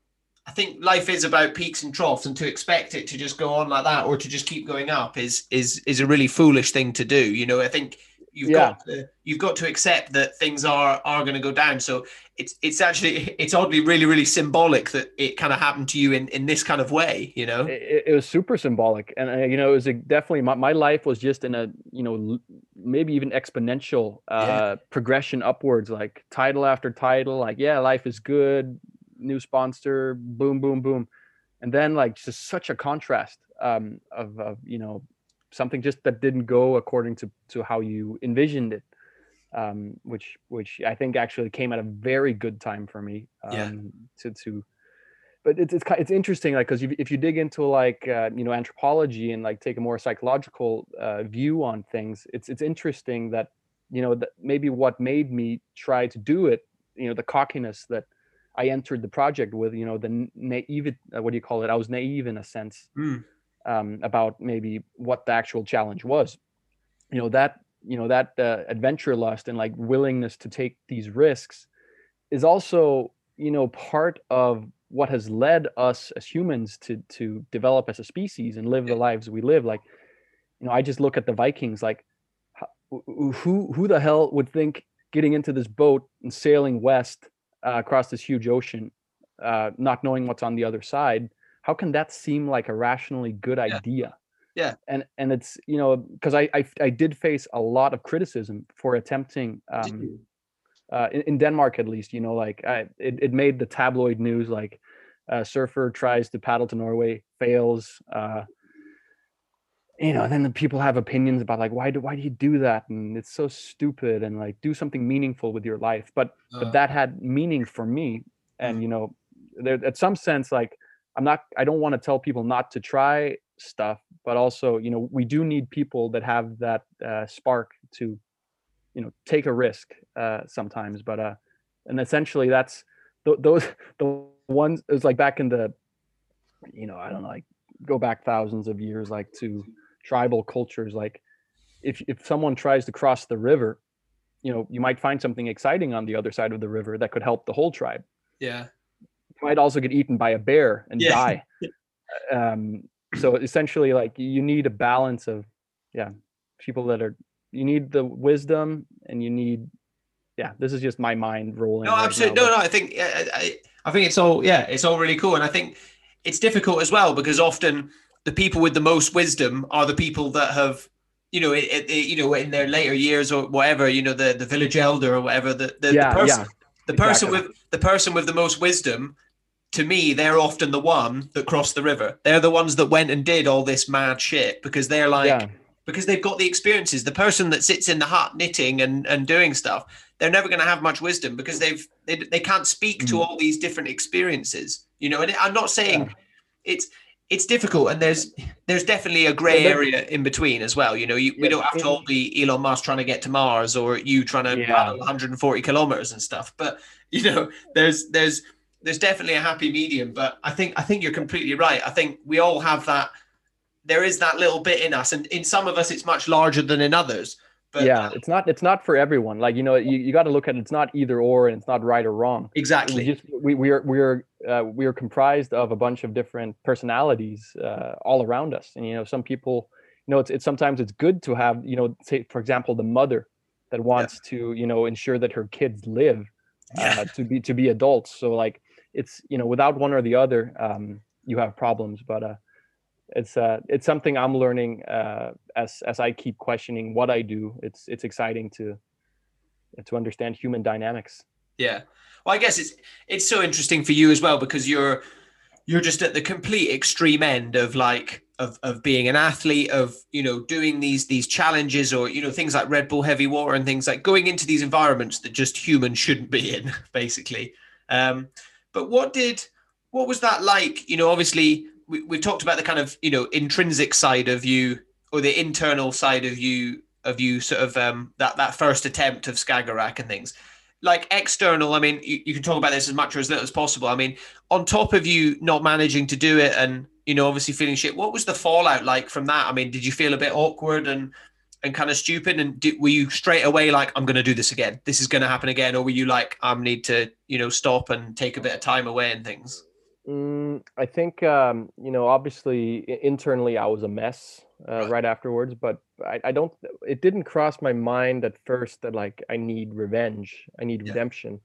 I think life is about peaks and troughs, and to expect it to just go on like that or to just keep going up is is is a really foolish thing to do. You know, I think you've yeah. got to, you've got to accept that things are are going to go down. So it's it's actually it's oddly really really symbolic that it kind of happened to you in in this kind of way. You know, it, it was super symbolic, and uh, you know, it was a, definitely my, my life was just in a you know maybe even exponential uh, yeah. progression upwards, like title after title. Like yeah, life is good, new sponsor, boom boom boom, and then like just such a contrast um, of of you know something just that didn't go according to to how you envisioned it. Um, which which I think actually came at a very good time for me um, yeah. to to but it's it's it's interesting like because if you dig into like uh, you know anthropology and like take a more psychological uh, view on things it's it's interesting that you know that maybe what made me try to do it you know the cockiness that I entered the project with you know the naive uh, what do you call it? I was naive in a sense. Mm um, about maybe what the actual challenge was. You know that you know that uh, adventure lust and like willingness to take these risks is also you know part of what has led us as humans to to develop as a species and live the lives we live. Like you know, I just look at the Vikings like who who the hell would think getting into this boat and sailing west uh, across this huge ocean, uh, not knowing what's on the other side, how can that seem like a rationally good yeah. idea yeah and and it's you know because I, I, I did face a lot of criticism for attempting um uh, in, in, denmark at least you know like I, it, it made the tabloid news like uh, surfer tries to paddle to norway fails uh you know then the people have opinions about like why do why do you do that and it's so stupid and like do something meaningful with your life but but uh. that had meaning for me and mm. you know there at some sense like I'm not I don't want to tell people not to try stuff, but also, you know, we do need people that have that uh, spark to, you know, take a risk uh, sometimes. But uh, and essentially that's th- those the ones it was like back in the, you know, I don't know, like go back thousands of years, like to tribal cultures. Like if if someone tries to cross the river, you know you might find something exciting on the other side of the river that could help the whole tribe Yeah. You might also get eaten by a bear and Yeah. die um so essentially like you need a balance of yeah people that are you need the wisdom and you need yeah this is just my mind rolling No, right absolutely. but- No, no. I think I, I, think it's all yeah, it's all really cool, and I think it's difficult as well because often the people with the most wisdom are the people that have. You know, it, it, it- you know, in their later years or whatever, you know, the, the village elder or whatever, the, the, yeah the person, yeah the person exactly. with the person with the most wisdom, to me, they're often the one that crossed the river. They're the ones that went and did all this mad shit because they're like, yeah because they've got the experiences. The person that sits in the hut knitting and, and doing stuff, they're never going to have much wisdom because they've they, they can't speak to Mhm. all these different experiences. You know, and I'm not saying Yeah. it's it's difficult, and there's there's definitely a grey But there- area in between as well. You know, you, we don't have to all be Elon Musk trying to get to Mars or you trying to Yeah. paddle 140 kilometers and stuff. But you know, there's there's there's definitely a happy medium. But I think I think you're completely right. I think we all have that. There is that little bit in us, and in some of us, it's much larger than in others. But yeah it's not it's not for everyone like you know you, you got to look at it, it's not either or and it's not right or wrong exactly. we just we we are we are uh, we are comprised of a bunch of different personalities uh, all around us and you know some people you know it's, it's sometimes it's good to have you know say for example the mother that wants to you know ensure that her kids live yeah. uh, to be to be adults so like it's you know without one or the other um you have problems but uh it's uh it's something i'm learning uh as as i keep questioning what i do it's it's exciting to to understand human dynamics Yeah. Well, I guess it's it's so interesting for you as well because you're you're just at the complete extreme end of like of of being an athlete of you know doing these these challenges or you know things like Red Bull heavy water and things like going into these environments that just humans shouldn't be in basically. Um, but what did what was that like? You know, obviously we, we've talked about the kind of you know intrinsic side of you or the internal side of you of you sort of um, that that first attempt of Skagerrak and things. Like external i mean you, you can talk about this as much or as little as possible. I mean on top of you not managing to do it and you know obviously feeling shit what was the fallout like from that? I mean did you feel a bit awkward and and kind of stupid and were you straight away like i'm going to do this again this is going to happen again or were you like i need to you know stop and take a bit of time away and things Mm, I think um, you know, obviously internally I was a mess uh, Right. right. afterwards, but I, I don't. It didn't cross my mind at first that like I need revenge, I need Yeah. redemption.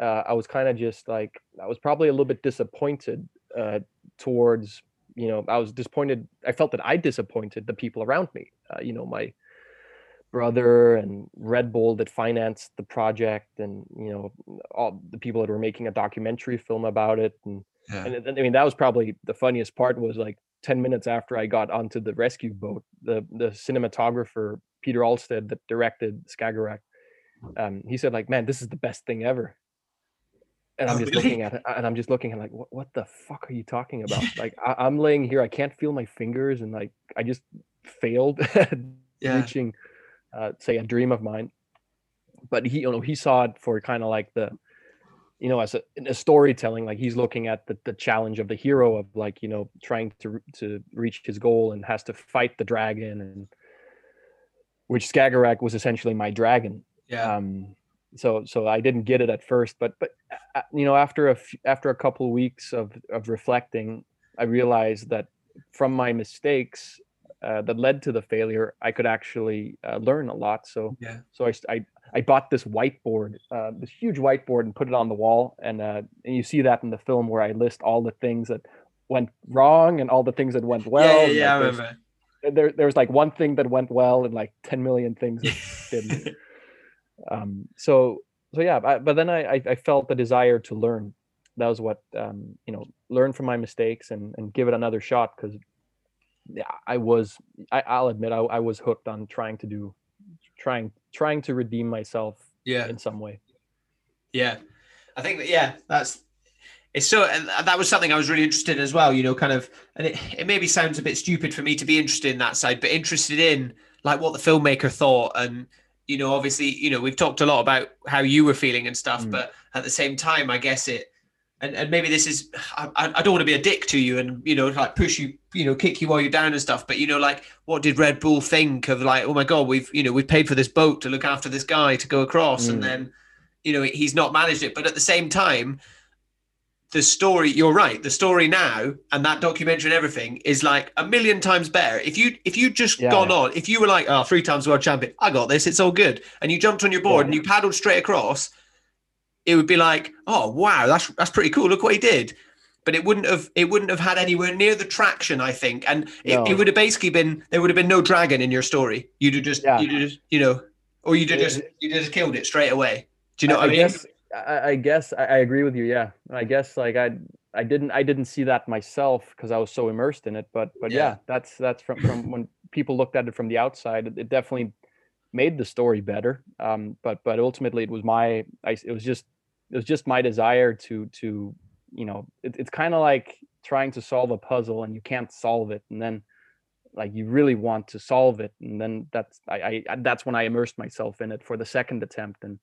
Uh, I was kind of just like I was probably a little bit disappointed uh, towards you know I was disappointed. I felt that I disappointed the people around me. Uh, you know my brother and Red Bull that financed the project, and you know all the people that were making a documentary film about it, and yeah and I mean that was probably the funniest part was like 10 minutes after I got onto the rescue boat, the the cinematographer Peter Alstead that directed Skagerrak, um, he said like, "Man, this is the best thing ever." And I'm Oh, just looking at it, and I'm just looking at like, what, what the fuck are you talking about? like, I, I'm laying here, I can't feel my fingers, and like, I just failed yeah reaching, uh, say, a dream of mine. But he, you know, he saw it for kind of like the, you know, as a, in a storytelling, like he's looking at the, the challenge of the hero of like, you know, trying to to reach his goal and has to fight the dragon, and which Skagerrak was essentially my dragon. yeah Um, so so I didn't get it at first, but but uh, you know, after a f- after a couple of weeks of of reflecting, I realized that from my mistakes uh, that led to the failure, I could actually uh, learn a lot. So yeah so I, I, I bought this whiteboard, uh, this huge whiteboard, and put it on the wall. And uh, and you see that in the film where I list all the things that went wrong and all the things that went well. yeah, yeah, yeah, like, there's- remember. There, there was like one thing that went well and like ten million things that didn't. um, so so yeah, I, but then I, I I felt the desire to learn. That was what um, you know, learn from my mistakes and and give it another shot because I was I, I'll admit I, I was hooked on trying to do trying trying to redeem myself yeah in some way. Yeah, I think that yeah, that's it's so and that was something I was really interested in as well. You know, kind of, and it, it maybe sounds a bit stupid for me to be interested in that side, but interested in like what the filmmaker thought, and you know, obviously, you know, we've talked a lot about how you were feeling and stuff, Mm. but at the same time, I guess it and, and maybe this is I, I don't want to be a dick to you and you know like push you you know kick you while you're down and stuff but you know like what did red bull think of like oh my god we've you know we've paid for this boat to look after this guy to go across mm. and then you know he's not managed it but at the same time the story you're right the story now and that documentary and everything is like a million times better if you if you just yeah. gone on if you were like oh three times world champion i got this it's all good and you jumped on your board yeah. and you paddled straight across it would be like, oh wow, that's that's pretty cool. Look what he did. But it wouldn't have it wouldn't have had anywhere near the traction, I think. And it, no. it would have basically been there would have been no dragon in your story. You'd have just yeah. you'd have just, you know, or you'd have just you just killed it straight away. Do you know I, what I, mean? Guess, I, I guess I, I agree with you. Yeah, I guess like I I didn't I didn't see that myself because I was so immersed in it. But but yeah. yeah, that's that's from from when people looked at it from the outside. It definitely made the story better. Um, but but ultimately it was my I, it was just it was just my desire to to you know it, it's kind of like trying to solve a puzzle and you can't solve it and then like you really want to solve it and then that's I, I that's when I immersed myself in it for the second attempt and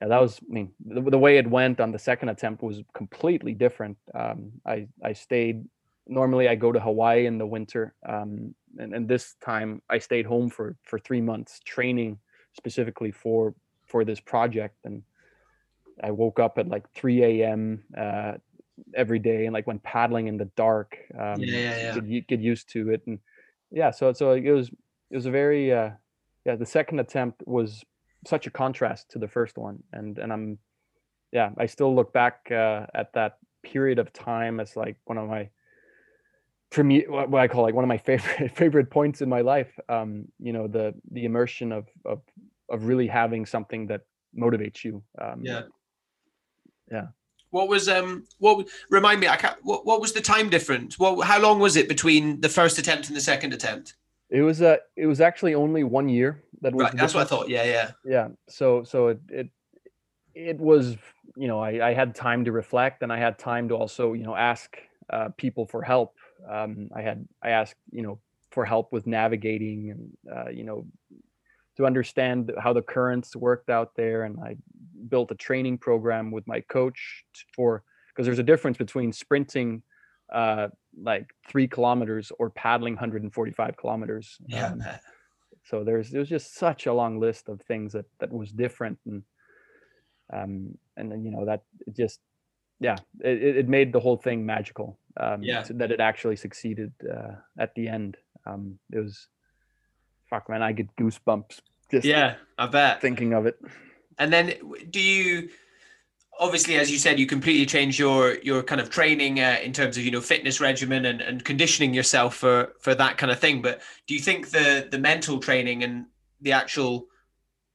yeah, that was I mean the, the way it went on the second attempt was completely different. Um, I I stayed normally I go to Hawaii in the winter um, and, and this time I stayed home for for three months training specifically for for this project and I woke up at like 3 a.m. Uh, every day and like went paddling in the dark. Um, yeah, yeah, yeah. Get, get used to it, and yeah, so so it was it was a very uh, yeah. The second attempt was such a contrast to the first one, and and I'm yeah, I still look back uh, at that period of time as like one of my me what I call like one of my favorite favorite points in my life. Um, you know, the the immersion of of of really having something that motivates you. Um, yeah yeah what was um what remind me i can't what, what was the time difference what how long was it between the first attempt and the second attempt it was uh it was actually only one year that was right, that's what i thought yeah yeah yeah so so it it, it was you know I, I had time to reflect and i had time to also you know ask uh, people for help um, i had i asked you know for help with navigating and uh, you know to understand how the currents worked out there and i built a training program with my coach for because there's a difference between sprinting uh, like three kilometers or paddling 145 kilometers. Yeah. Um, so there's there's just such a long list of things that that was different and um and then you know that it just yeah it, it made the whole thing magical um yeah. So that it actually succeeded uh, at the end. Um it was fuck man I get goosebumps just yeah I bet. thinking of it. And then do you obviously as you said you completely change your your kind of training uh, in terms of you know fitness regimen and, and conditioning yourself for for that kind of thing. But do you think the the mental training and the actual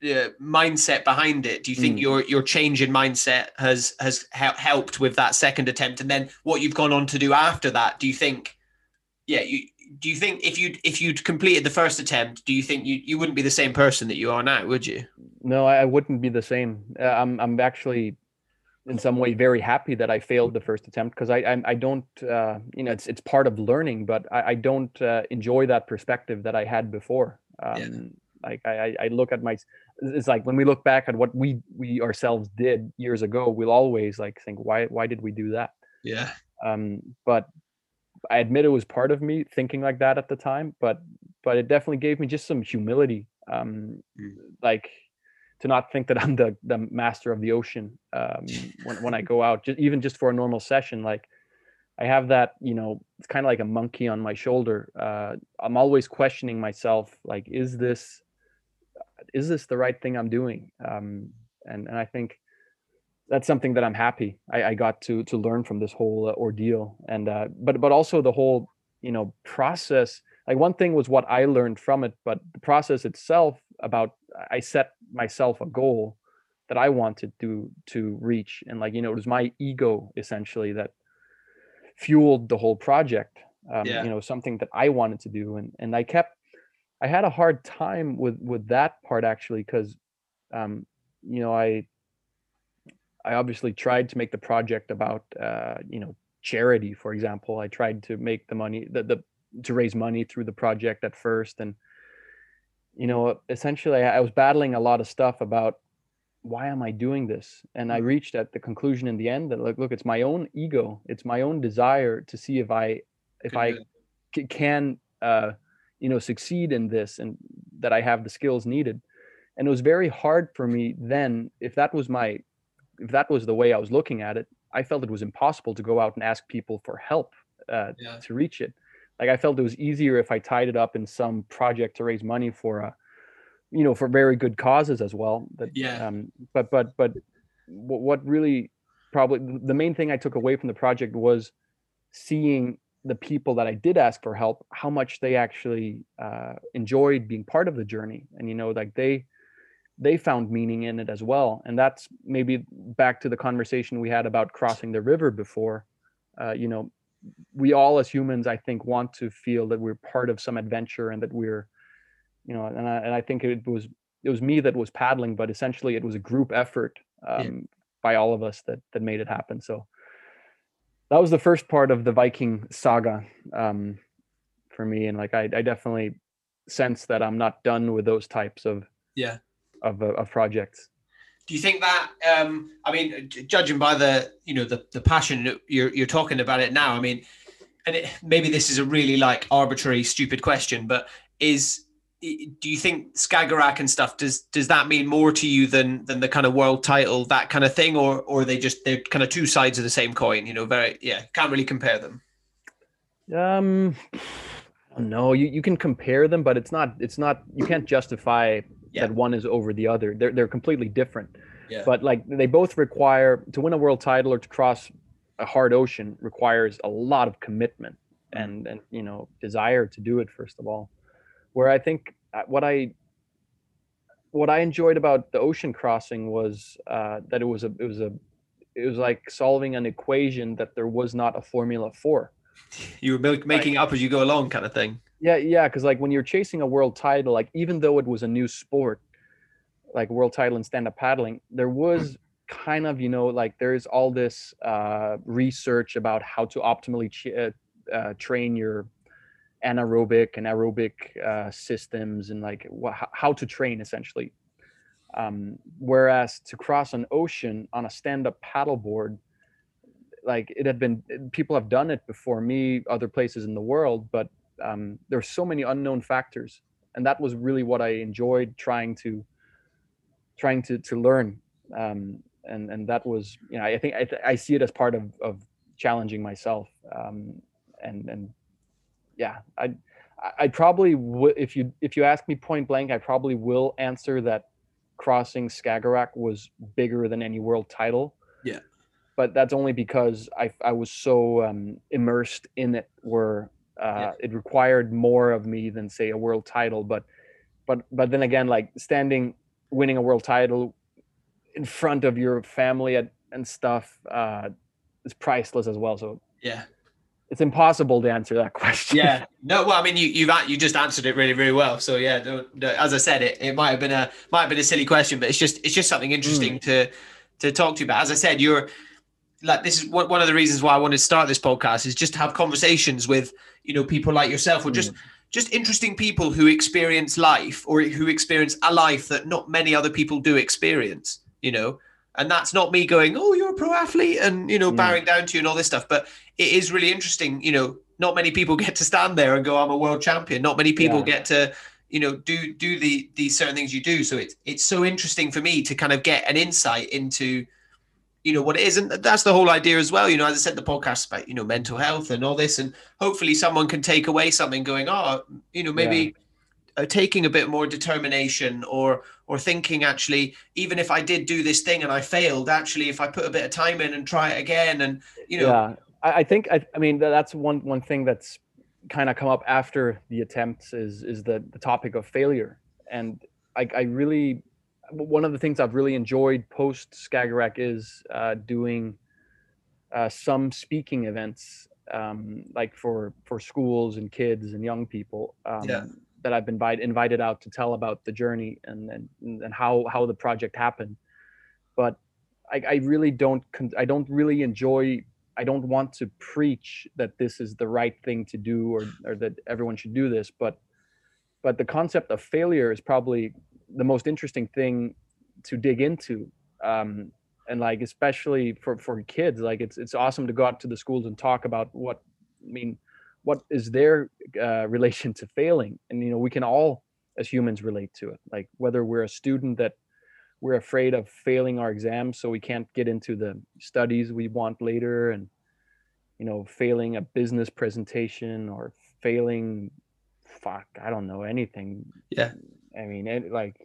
uh, mindset behind it do you think mm. your your change in mindset has has helped with that second attempt and then what you've gone on to do after that do you think yeah you do you think if you if you'd completed the first attempt, do you think you, you wouldn't be the same person that you are now? Would you? No, I wouldn't be the same. Uh, I'm I'm actually in some way very happy that I failed the first attempt because I, I, I don't uh, you know it's it's part of learning, but I, I don't uh, enjoy that perspective that I had before. Um, yeah. Like I, I look at my it's like when we look back at what we we ourselves did years ago, we'll always like think why why did we do that? Yeah. Um, but I admit it was part of me thinking like that at the time, but but it definitely gave me just some humility. Um, mm. like to not think that I'm the the master of the ocean um, when when I go out, just even just for a normal session. Like I have that, you know, it's kind of like a monkey on my shoulder. Uh, I'm always questioning myself, like, is this is this the right thing I'm doing? Um, and and I think that's something that I'm happy I, I got to to learn from this whole uh, ordeal. And uh, but but also the whole you know process. Like one thing was what I learned from it, but the process itself about I set myself a goal that I wanted to to reach, and like you know it was my ego essentially that fueled the whole project. Um, yeah. You know something that I wanted to do, and and I kept I had a hard time with with that part actually because um, you know I I obviously tried to make the project about uh, you know charity, for example. I tried to make the money the, the to raise money through the project at first, and you know essentially I, was battling a lot of stuff about why am I doing this? And I Mm. reached at the conclusion in the end that look, look, it's my own ego, it's my own desire to see if I if I c- can uh, you know succeed in this and that I have the skills needed. And it was very hard for me then if that was my if that was the way I was looking at it, I felt it was impossible to go out and ask people for help uh, Yeah. to reach it. Like I felt it was easier if I tied it up in some project to raise money for a, you know, for very good causes as well. That, Yeah. Um, but but but what really probably the main thing I took away from the project was seeing the people that I did ask for help, how much they actually uh, enjoyed being part of the journey, and you know, like they they found meaning in it as well. And that's maybe back to the conversation we had about crossing the river before. Uh, you know, we all as humans, I think, want to feel that we're part of some adventure and that we're, you know, and I, and I think it was it was me that was paddling, but essentially it was a group effort um, by all of us that that made it happen. So that was the first part of the Viking saga um, for me, and like I, I definitely sense that I'm not done with those types of Yeah. of, uh, of projects. Do you think that? Um, I mean, judging by the you know the the passion you're you're talking about it now. I mean, and it, maybe this is a really like arbitrary, stupid question, but is do you think Skagerrak and stuff does does that mean more to you than than the kind of world title that kind of thing, or or are they just they're kind of two sides of the same coin? You know, very yeah, can't really compare them. Um, I. You you can compare them, but it's not it's not you can't justify Yeah. that one is over the other. They're they're completely different. Yeah. But like they both require to win a world title or to cross a hard ocean requires a lot of commitment Mm. and and you know desire to do it first of all. Where I think uh, what I what I enjoyed about the ocean crossing was uh, that it was a it was a it was like solving an equation that there was not a formula for. You were making it up as you go along, kind of thing. Yeah, yeah, because like when you're chasing a world title, like even though it was a new sport, like world title in stand-up paddling, there was kind of you know like there's all this uh, research about how to optimally ch- uh, uh, train your anaerobic and aerobic uh, systems and like ho- how to train essentially. Um, whereas to cross an ocean on a stand-up paddleboard, like it had been people have done it before me, other places in the world, but um, there's so many unknown factors, and that was really what I enjoyed trying to trying to to learn. Um, and and that was you know I think I, I see it as part of of challenging myself. Um, and and yeah, I I probably would if you if you ask me point blank, I probably will answer that crossing Skagerrak was bigger than any world title. Yeah. But that's only because I I was so um, immersed in it where uh, Yeah. it required more of me than say a world title. But but but then again, like standing, winning a world title in front of your family and, and stuff uh, is priceless as well. So Yeah. It's impossible to answer that question. Yeah. No. Well, I mean, you you've you just answered it really, really well. So yeah. Don't, don't- as I said, it, it might have been a might have been a silly question, but it's just it's just something interesting to to talk to you about. As I said, you're like this is one one of the reasons why I wanted to start this podcast is just to have conversations with you know people like yourself or just just interesting people who experience life or who experience a life that not many other people do experience. You know. And that's not me going, oh, you're a pro athlete and, you know, Mm. bowing down to you and all this stuff. But it is really interesting. You know, not many people get to stand there and go, I'm a world champion. Not many people Yeah. get to, you know, do do the these certain things you do. So it's it's so interesting for me to kind of get an insight into, you know, what it is. And that's the whole idea as well. You know, as I said, the podcast about, you know, mental health and all this. And hopefully someone can take away something going, oh, you know, maybe uh, taking a bit more determination or or thinking actually even if i did do this thing and i failed actually if i put a bit of time in and try it again and you know yeah I, I think I, I mean that's one one thing that's kind of come up after the attempts is is the the topic of failure and I, I really one of the things I've really enjoyed post Skagerrak is uh, doing uh, some speaking events um, like for for schools and kids and young people um, Yeah. that I've been invite, invited out to tell about the journey and and, and how how the project happened but I, I really don't con- I don't really enjoy I don't want to preach that this is the right thing to do or or that everyone should do this, but but the concept of failure is probably the most interesting thing to dig into. Um, and like especially for for kids like it's it's awesome to go out to the schools and talk about what i mean what is their uh, relation to failing. And you know we can all as humans relate to it. Like whether we're a student that we're afraid of failing our exams so we can't get into the studies we want later and you know failing a business presentation or failing fuck i don't know anything yeah i mean it, like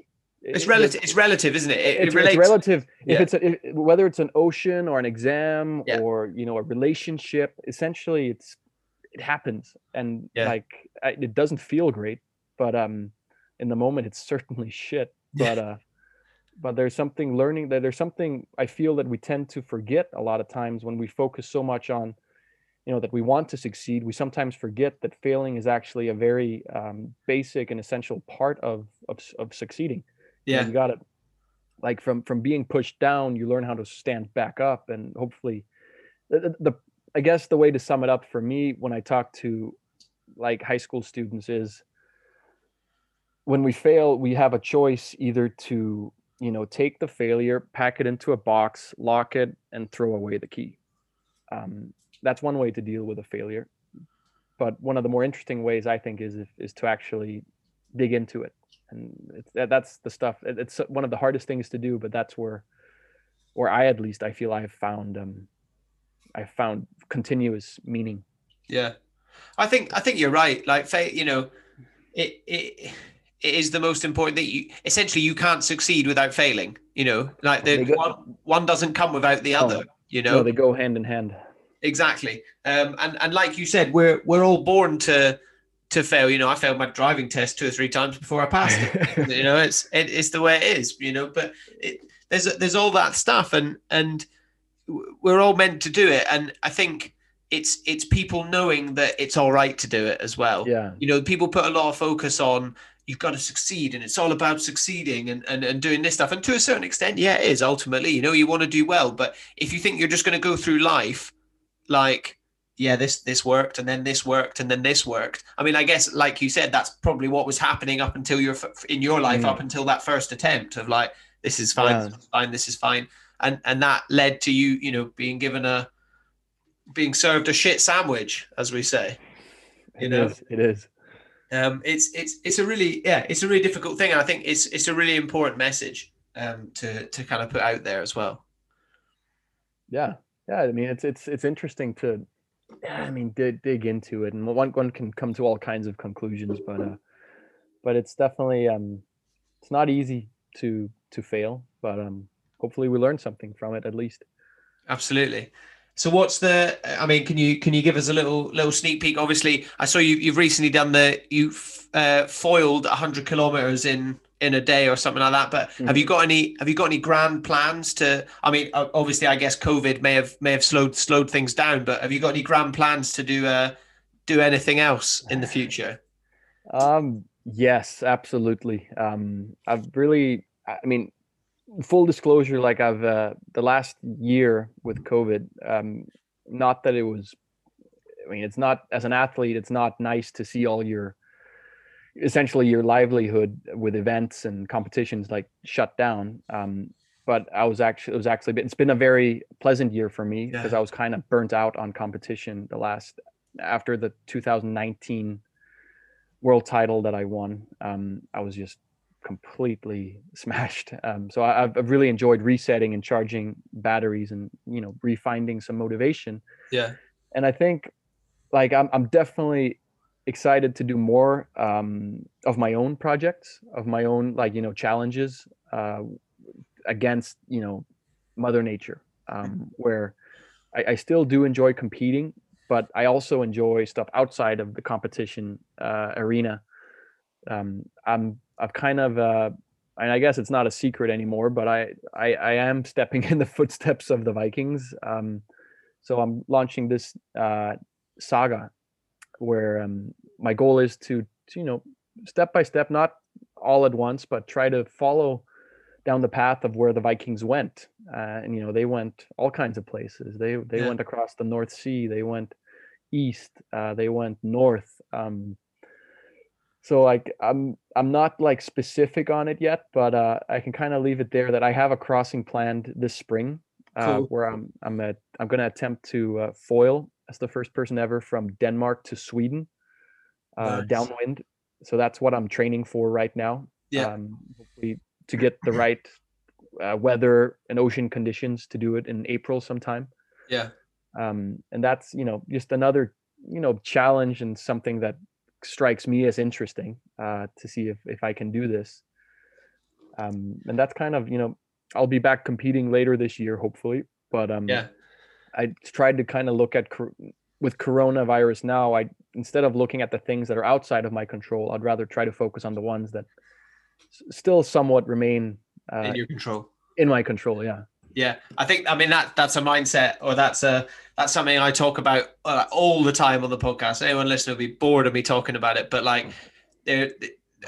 it's relative it's relative isn't it, it it's, relates, it's relative Yeah. if it's a, if, whether it's an ocean or an exam Yeah. or you know a relationship essentially it's it happens and Yeah. like I, it doesn't feel great but um in the moment it's certainly shit but uh but there's something learning that there's something i feel that we tend to forget a lot of times when we focus so much on you know that we want to succeed we sometimes forget that failing is actually a very um, basic and essential part of of, of succeeding. Yeah. you got it like from from being pushed down you learn how to stand back up and hopefully the, the i guess the way to sum it up for me when i talk to like high school students is when we fail we have a choice either to you know take the failure pack it into a box lock it and throw away the key. Um, that's one way to deal with a failure. But one of the more interesting ways i think is is to actually dig into it. And that's the stuff it's one of the hardest things to do but that's where where i at least i feel i've found um i found continuous meaning. Yeah, I think I think you're right. Like, you know, it it is the most important that you essentially you can't succeed without failing. You know, like the go- one one doesn't come without the No. other. You know, no they go hand in hand exactly. Um, and and like you said, we're we're all born to to fail. You know, I failed my driving test two or three times before I passed it. you know, it's it, it's the way it is. You know, but it, there's there's all that stuff, and and we're all meant to do it. And I think it's it's people knowing that it's all right to do it as well. yeah You know, people put a lot of focus on you've got to succeed and it's all about succeeding and, and, and doing this stuff. And to a certain extent, yeah, it is ultimately, you know, you want to do well. But if you think you're just going to go through life like, yeah, this this worked and then this worked and then this worked. I mean, I guess like you said, that's probably what was happening up until your in your life, Mm. up until that first attempt of like, this is fine, Yeah. this is fine, this is fine. And and that led to you, you know, being given a being served a shit sandwich, as we say. You It know? is, it is um, it's it's it's a really yeah it's a really difficult thing and i think it's it's a really important message um, to to kind of put out there as well. Yeah yeah i mean it's it's it's interesting to i mean dig, dig into it and one one can come to all kinds of conclusions but uh but it's definitely um it's not easy to to fail but um hopefully we learn something from it at least. Absolutely so what's the i mean can you can you give us a little little sneak peek? Obviously i saw you you've recently done the you've uh, foiled 100 kilometers in in a day or something like that but have you got any have you got any grand plans to i mean obviously i guess covid may have may have slowed slowed things down but have you got any grand plans to do uh do anything else in the future? Um, yes, absolutely. Um, I've really, I mean, full disclosure, like I've uh, the last year with COVID. Um, not that it was, I mean, it's not as an athlete, it's not nice to see all your, essentially your livelihood with events and competitions like shut down. Um, but I was actually, it was actually, been it's been a very pleasant year for me because Yeah. I was kind of burnt out on competition the last after the 2019 world title that I won, um, I was just completely smashed. Um, so I, I've I've really enjoyed resetting and charging batteries and you know refinding some motivation. yeah And I think like I'm I'm definitely excited to do more um, of my own projects, of my own like you know challenges uh, against you know Mother Nature, um, where I, I still do enjoy competing, but I also enjoy stuff outside of the competition uh, arena. Um, I'm I've kind of uh, and I guess it's not a secret anymore, but I I, I am stepping in the footsteps of the Vikings. Um, so I'm launching this uh, saga where um, my goal is to, to you know step by step, not all at once, but try to follow down the path of where the Vikings went. Uh, and you know they went all kinds of places. They they Yeah. went across the North Sea. They went east. Uh, they went north. Um, so like i'm i'm not like specific on it yet but uh i can kind of leave it there that i have a crossing planned this spring uh, Cool. where i'm i'm at i'm going to attempt to uh, foil as the first person ever from denmark to sweden uh Nice. downwind so that's what i'm training for right now Yeah. um hopefully to get the right uh, weather and ocean conditions to do it in april sometime Yeah. um, and that's you know just another you know challenge and something that strikes me as interesting uh, to see if if I can do this. Um, and that's kind of you know I'll be back competing later this year hopefully, but um, Yeah. I tried to kind of look at cor- with coronavirus now. I instead of looking at the things that are outside of my control, I'd rather try to focus on the ones that s- still somewhat remain uh, In your control. in my control. Yeah. Yeah, I think I mean that that's a mindset, or that's a that's something I talk about uh, all the time on the podcast. Anyone listening will be bored of me talking about it, but like, there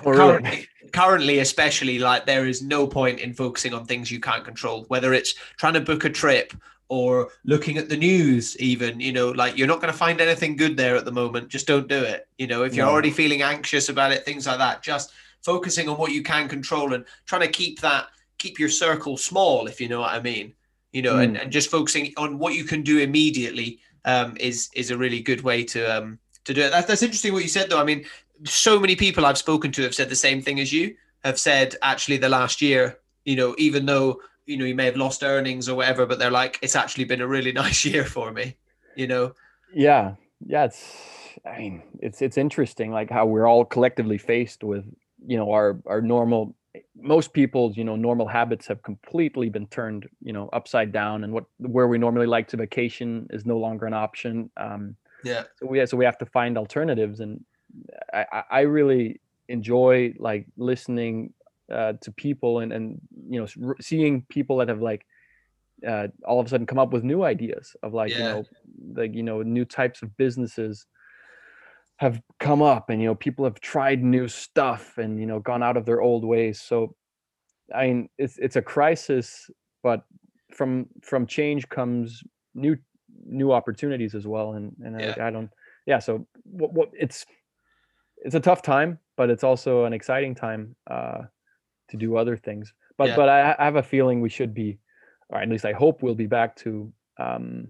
currently, currently, especially like there is no point in focusing on things you can't control. Whether it's trying to book a trip or looking at the news, even you know, like you're not going to find anything good there at the moment. Just don't do it. You know, if you're No. already feeling anxious about it, things like that, just focusing on what you can control and trying to keep that keep your circle small, if you know what I mean. You know, and, and just focusing on what you can do immediately um, is is a really good way to um, to do it. That's, that's interesting what you said, though. I mean, so many people I've spoken to have said the same thing as you have said. Actually, the last year, you know, even though you know you may have lost earnings or whatever, but they're like, it's actually been a really nice year for me. You know, yeah yeah it's i mean it's it's interesting like how we're all collectively faced with you know our our normal most people's you know normal habits have completely been turned you know upside down and what where we normally like to vacation is no longer an option um yeah, so we so we have to find alternatives and i i really enjoy like listening uh, to people and and you know seeing people that have like uh, all of a sudden come up with new ideas of like you know like you know new types of businesses have come up and you know people have tried new stuff and you know gone out of their old ways so i mean it's it's a crisis but from from change comes new new opportunities as well and and Yeah. I, I don't yeah so what, what it's it's a tough time but it's also an exciting time uh to do other things but Yeah. but I, I have a feeling we should be or at least i hope we'll be back to um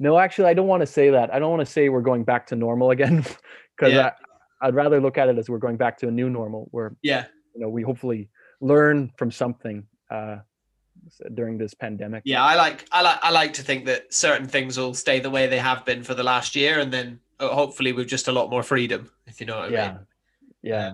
no actually i don't want to say that i don't want to say we're going back to normal again because Yeah. i'd rather look at it as we're going back to a new normal where yeah, you know we hopefully learn from something uh during this pandemic yeah. I like I like I like to think that certain things will stay the way they have been for the last year, and then uh, hopefully with just a lot more freedom, if you know what I yeah mean. yeah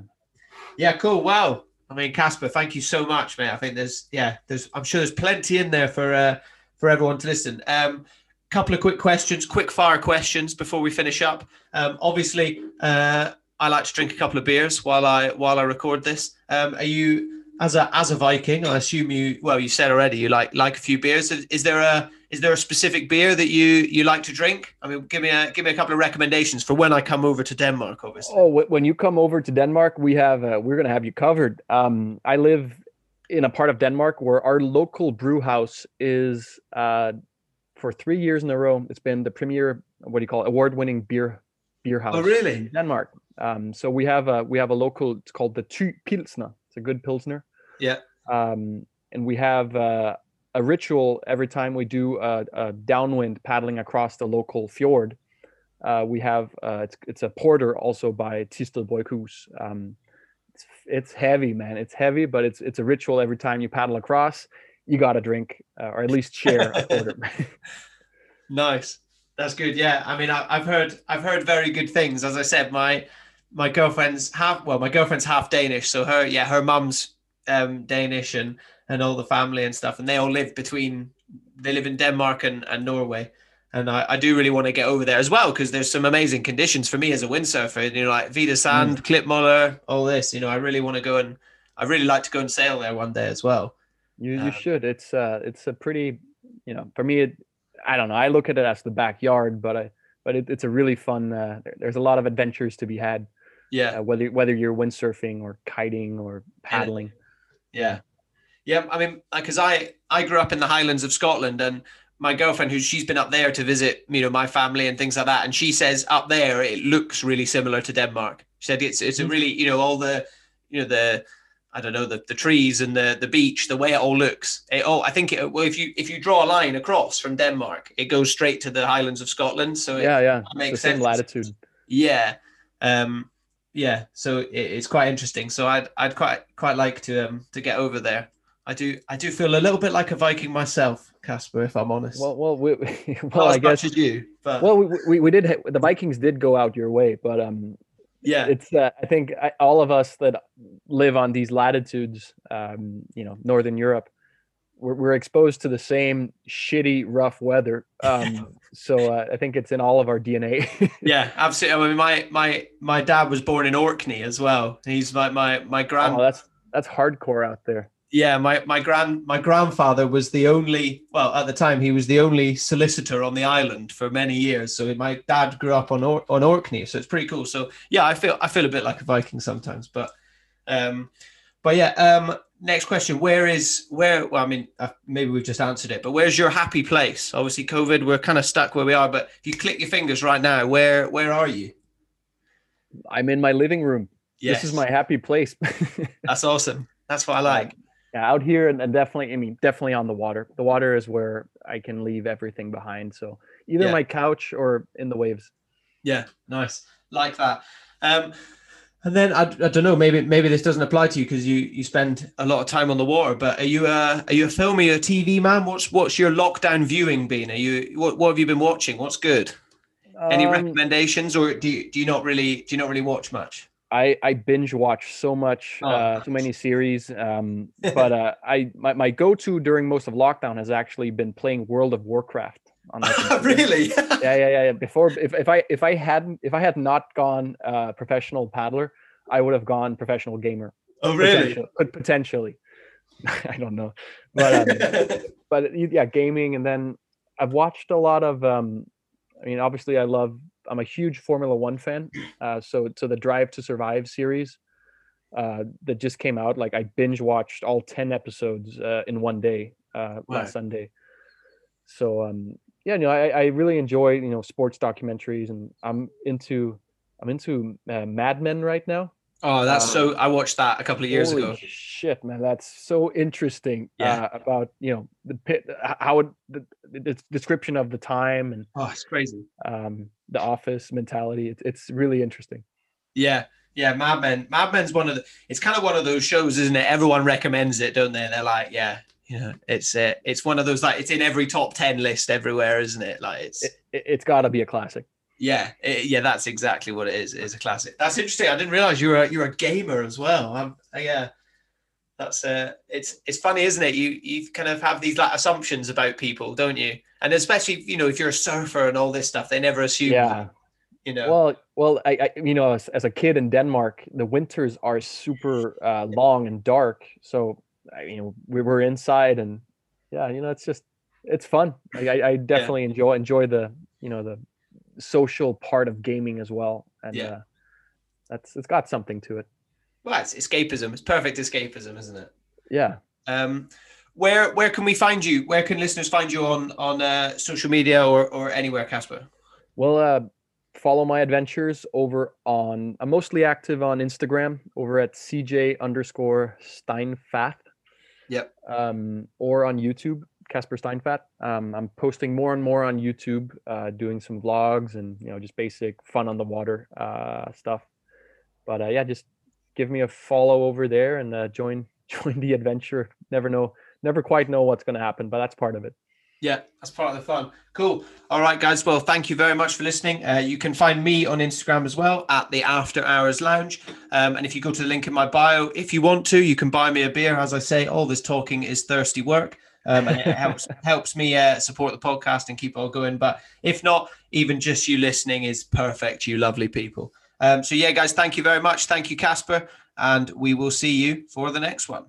Yeah, cool. Wow. I mean, Casper, thank you so much, mate. I think there's yeah, there's I'm sure there's plenty in there for uh for everyone to listen. Um couple of quick questions, quick fire questions before we finish up. Um obviously uh I like to drink a couple of beers while I while I record this. Um are you as a as a Viking, I assume you well you said already you like like a few beers. Is, there a is there a specific beer that you you like to drink? I mean, give me a give me a couple of recommendations for when I come over to Denmark, obviously. Oh, when you come over to Denmark, we have uh, we're gonna have you covered. Um, I live in a part of Denmark where our local brew house is uh, for three years in a row. It's been the premier, what do you call it, award-winning beer beer house. Oh, really? in Denmark. Um, so we have a we have a local. It's called the Thy Pilsner. It's a good pilsner. Yeah. Um, and we have uh, a ritual every time we do a, a downwind paddling across the local fjord. Uh, we have uh, it's it's a porter also by Thisted Bryghus. Um, it's it's heavy, man. It's heavy, but it's it's a ritual every time you paddle across. You got to drink uh, or at least share a porter. Nice. That's good. Yeah. I mean, I, I've heard I've heard very good things. As I said, my my girlfriend's half well, my girlfriend's half Danish, so her yeah, her mum's um, Danish and and all the family and stuff, and they all live between they live in Denmark and, and Norway. And I, I do really want to get over there as well because there's some amazing conditions for me as a windsurfer. You know, like Hvide Sande, Klitmøller, all this. You know, I really want to go and I really like to go and sail there one day as well. You you Um, should. It's uh it's a pretty you know for me it I don't know I look at it as the backyard, but I but it, it's a really fun. Uh, there- there's a lot of adventures to be had, Yeah. uh, whether whether you're windsurfing or kiting or paddling. Yeah. Yeah. I mean, because I, I grew up in the Highlands of Scotland and my girlfriend, who she's been up there to visit, you know, my family and things like that. And she says up there, it looks really similar to Denmark. She said it's it's a really you know all the you know the I don't know the, the trees and the the beach, the way it all looks. It all I think it, well if you if you draw a line across from Denmark, it goes straight to the Highlands of Scotland. So yeah, it, yeah, makes the same sense. latitude. Yeah, um, yeah. So it, it's quite interesting. So I'd I'd quite quite like to um to get over there. I do I do feel a little bit like a Viking myself, Casper, if I'm honest. Well, well, we, Not well, as I guess. you, but Well, we, we, we did the Vikings did go out your way, but um, yeah, it's uh, I think I, all of us that live on these latitudes, um, you know, northern Europe, we're, we're exposed to the same shitty, rough weather. Um, so uh, I think it's in all of our DNA. yeah, absolutely. I mean, my my my dad was born in Orkney as well. He's my my my grand oh, that's that's hardcore out there. Yeah my my grand my grandfather was the only well at the time he was the only solicitor on the island for many years. So my dad grew up on or- on orkney so it's pretty cool. So yeah i feel i feel a bit like a viking sometimes but um but yeah um next question. Where is where well i mean uh, maybe we've just answered it but where's your happy place? Obviously covid we're kind of stuck where we are but if you click your fingers right now where where are you? I'm in my living room. yes This is my happy place. that's awesome. That's what i like yeah, out here and, and definitely, I mean, definitely on the water. The water is where I can leave everything behind. So either Yeah. my couch or in the waves. Yeah, nice, like that. Um, and then I, I don't know, maybe maybe this doesn't apply to you because you you spend a lot of time on the water. But are you a are you a film? Are you a TV man? What's what's your lockdown viewing been? Are you what what have you been watching? What's good? Any Um, recommendations, or do you do you not really do you not really watch much? I, I binge watch so much, Oh, uh, so many series. Um, but uh, I my, my go to during most of lockdown has actually been playing World of Warcraft. On really? Yeah, yeah, yeah, yeah. Before, if, if I if I hadn't if I had not gone uh, professional paddler, I would have gone professional gamer. oh, really? Potentially, but potentially, I don't know. But um, but yeah, gaming, and then I've watched a lot of. Um, I mean, obviously, I love. I'm a huge Formula One fan. Uh, so so the Drive to Survive series uh, that just came out, like I binge watched all ten episodes uh, in one day uh, Wow. last Sunday. So um, yeah, you know, I, I really enjoy you know sports documentaries, and I'm into I'm into uh, Mad Men right now. Oh, that's Um, so. I watched that a couple of years Holy ago. Shit, man, that's so interesting. Yeah. Uh, about you know the pit, how it, the, the description of the time and Oh, it's crazy. um, the office mentality. It's it's really interesting. Yeah, yeah. Mad Men. Mad Men's one of the. It's kind of one of those shows, isn't it? Everyone recommends it, don't they? They're like, yeah, you know, it's uh, it's one of those like it's in every top ten list everywhere, isn't it? Like it's It, it, it's got to be a classic. Yeah, it- yeah. That's exactly what it is. It is a classic. That's interesting. I didn't realize you were a, you're a gamer as well. I'm, uh, yeah. That's uh, it's it's funny, isn't it? You you kind of have these like assumptions about people, don't you? And especially you know if you're a surfer and all this stuff, they never assume. Yeah. You know. Well, well, I, I you know, as, as a kid in Denmark, the winters are super uh, long and dark. So, I, you know, we were inside, and yeah, you know, it's just it's fun. I, I definitely enjoy enjoy the you know the social part of gaming as well, and Yeah. uh, that's it's got something to it. well, it's escapism. It's perfect escapism, isn't it? Yeah. Um, where where can we find you? Where can listeners find you on on uh, social media or or anywhere, Casper? Well, uh, follow my adventures over on. I'm mostly active on Instagram over at CJ underscore Steinfath. Yep. Um, or on YouTube, Casper Steinfath. Um, I'm posting more and more on YouTube, uh, doing some vlogs and you know just basic fun on the water uh, stuff. But uh, yeah, just give me a follow over there and uh, join join the adventure. Never know, never quite know what's going to happen, but that's part of it. Yeah, that's part of the fun. Cool. All right, guys. Well, thank you very much for listening. Uh, you can find me on Instagram as well at the After Hours Lounge. Um, and if you go to the link in my bio, if you want to, you can buy me a beer. As I say, all this talking is thirsty work. Um, and it helps helps me uh, support the podcast and keep it all going. But if not, even just you listening is perfect. You lovely people. Um, so yeah, guys, thank you very much. Thank you, Casper, and we will see you for the next one.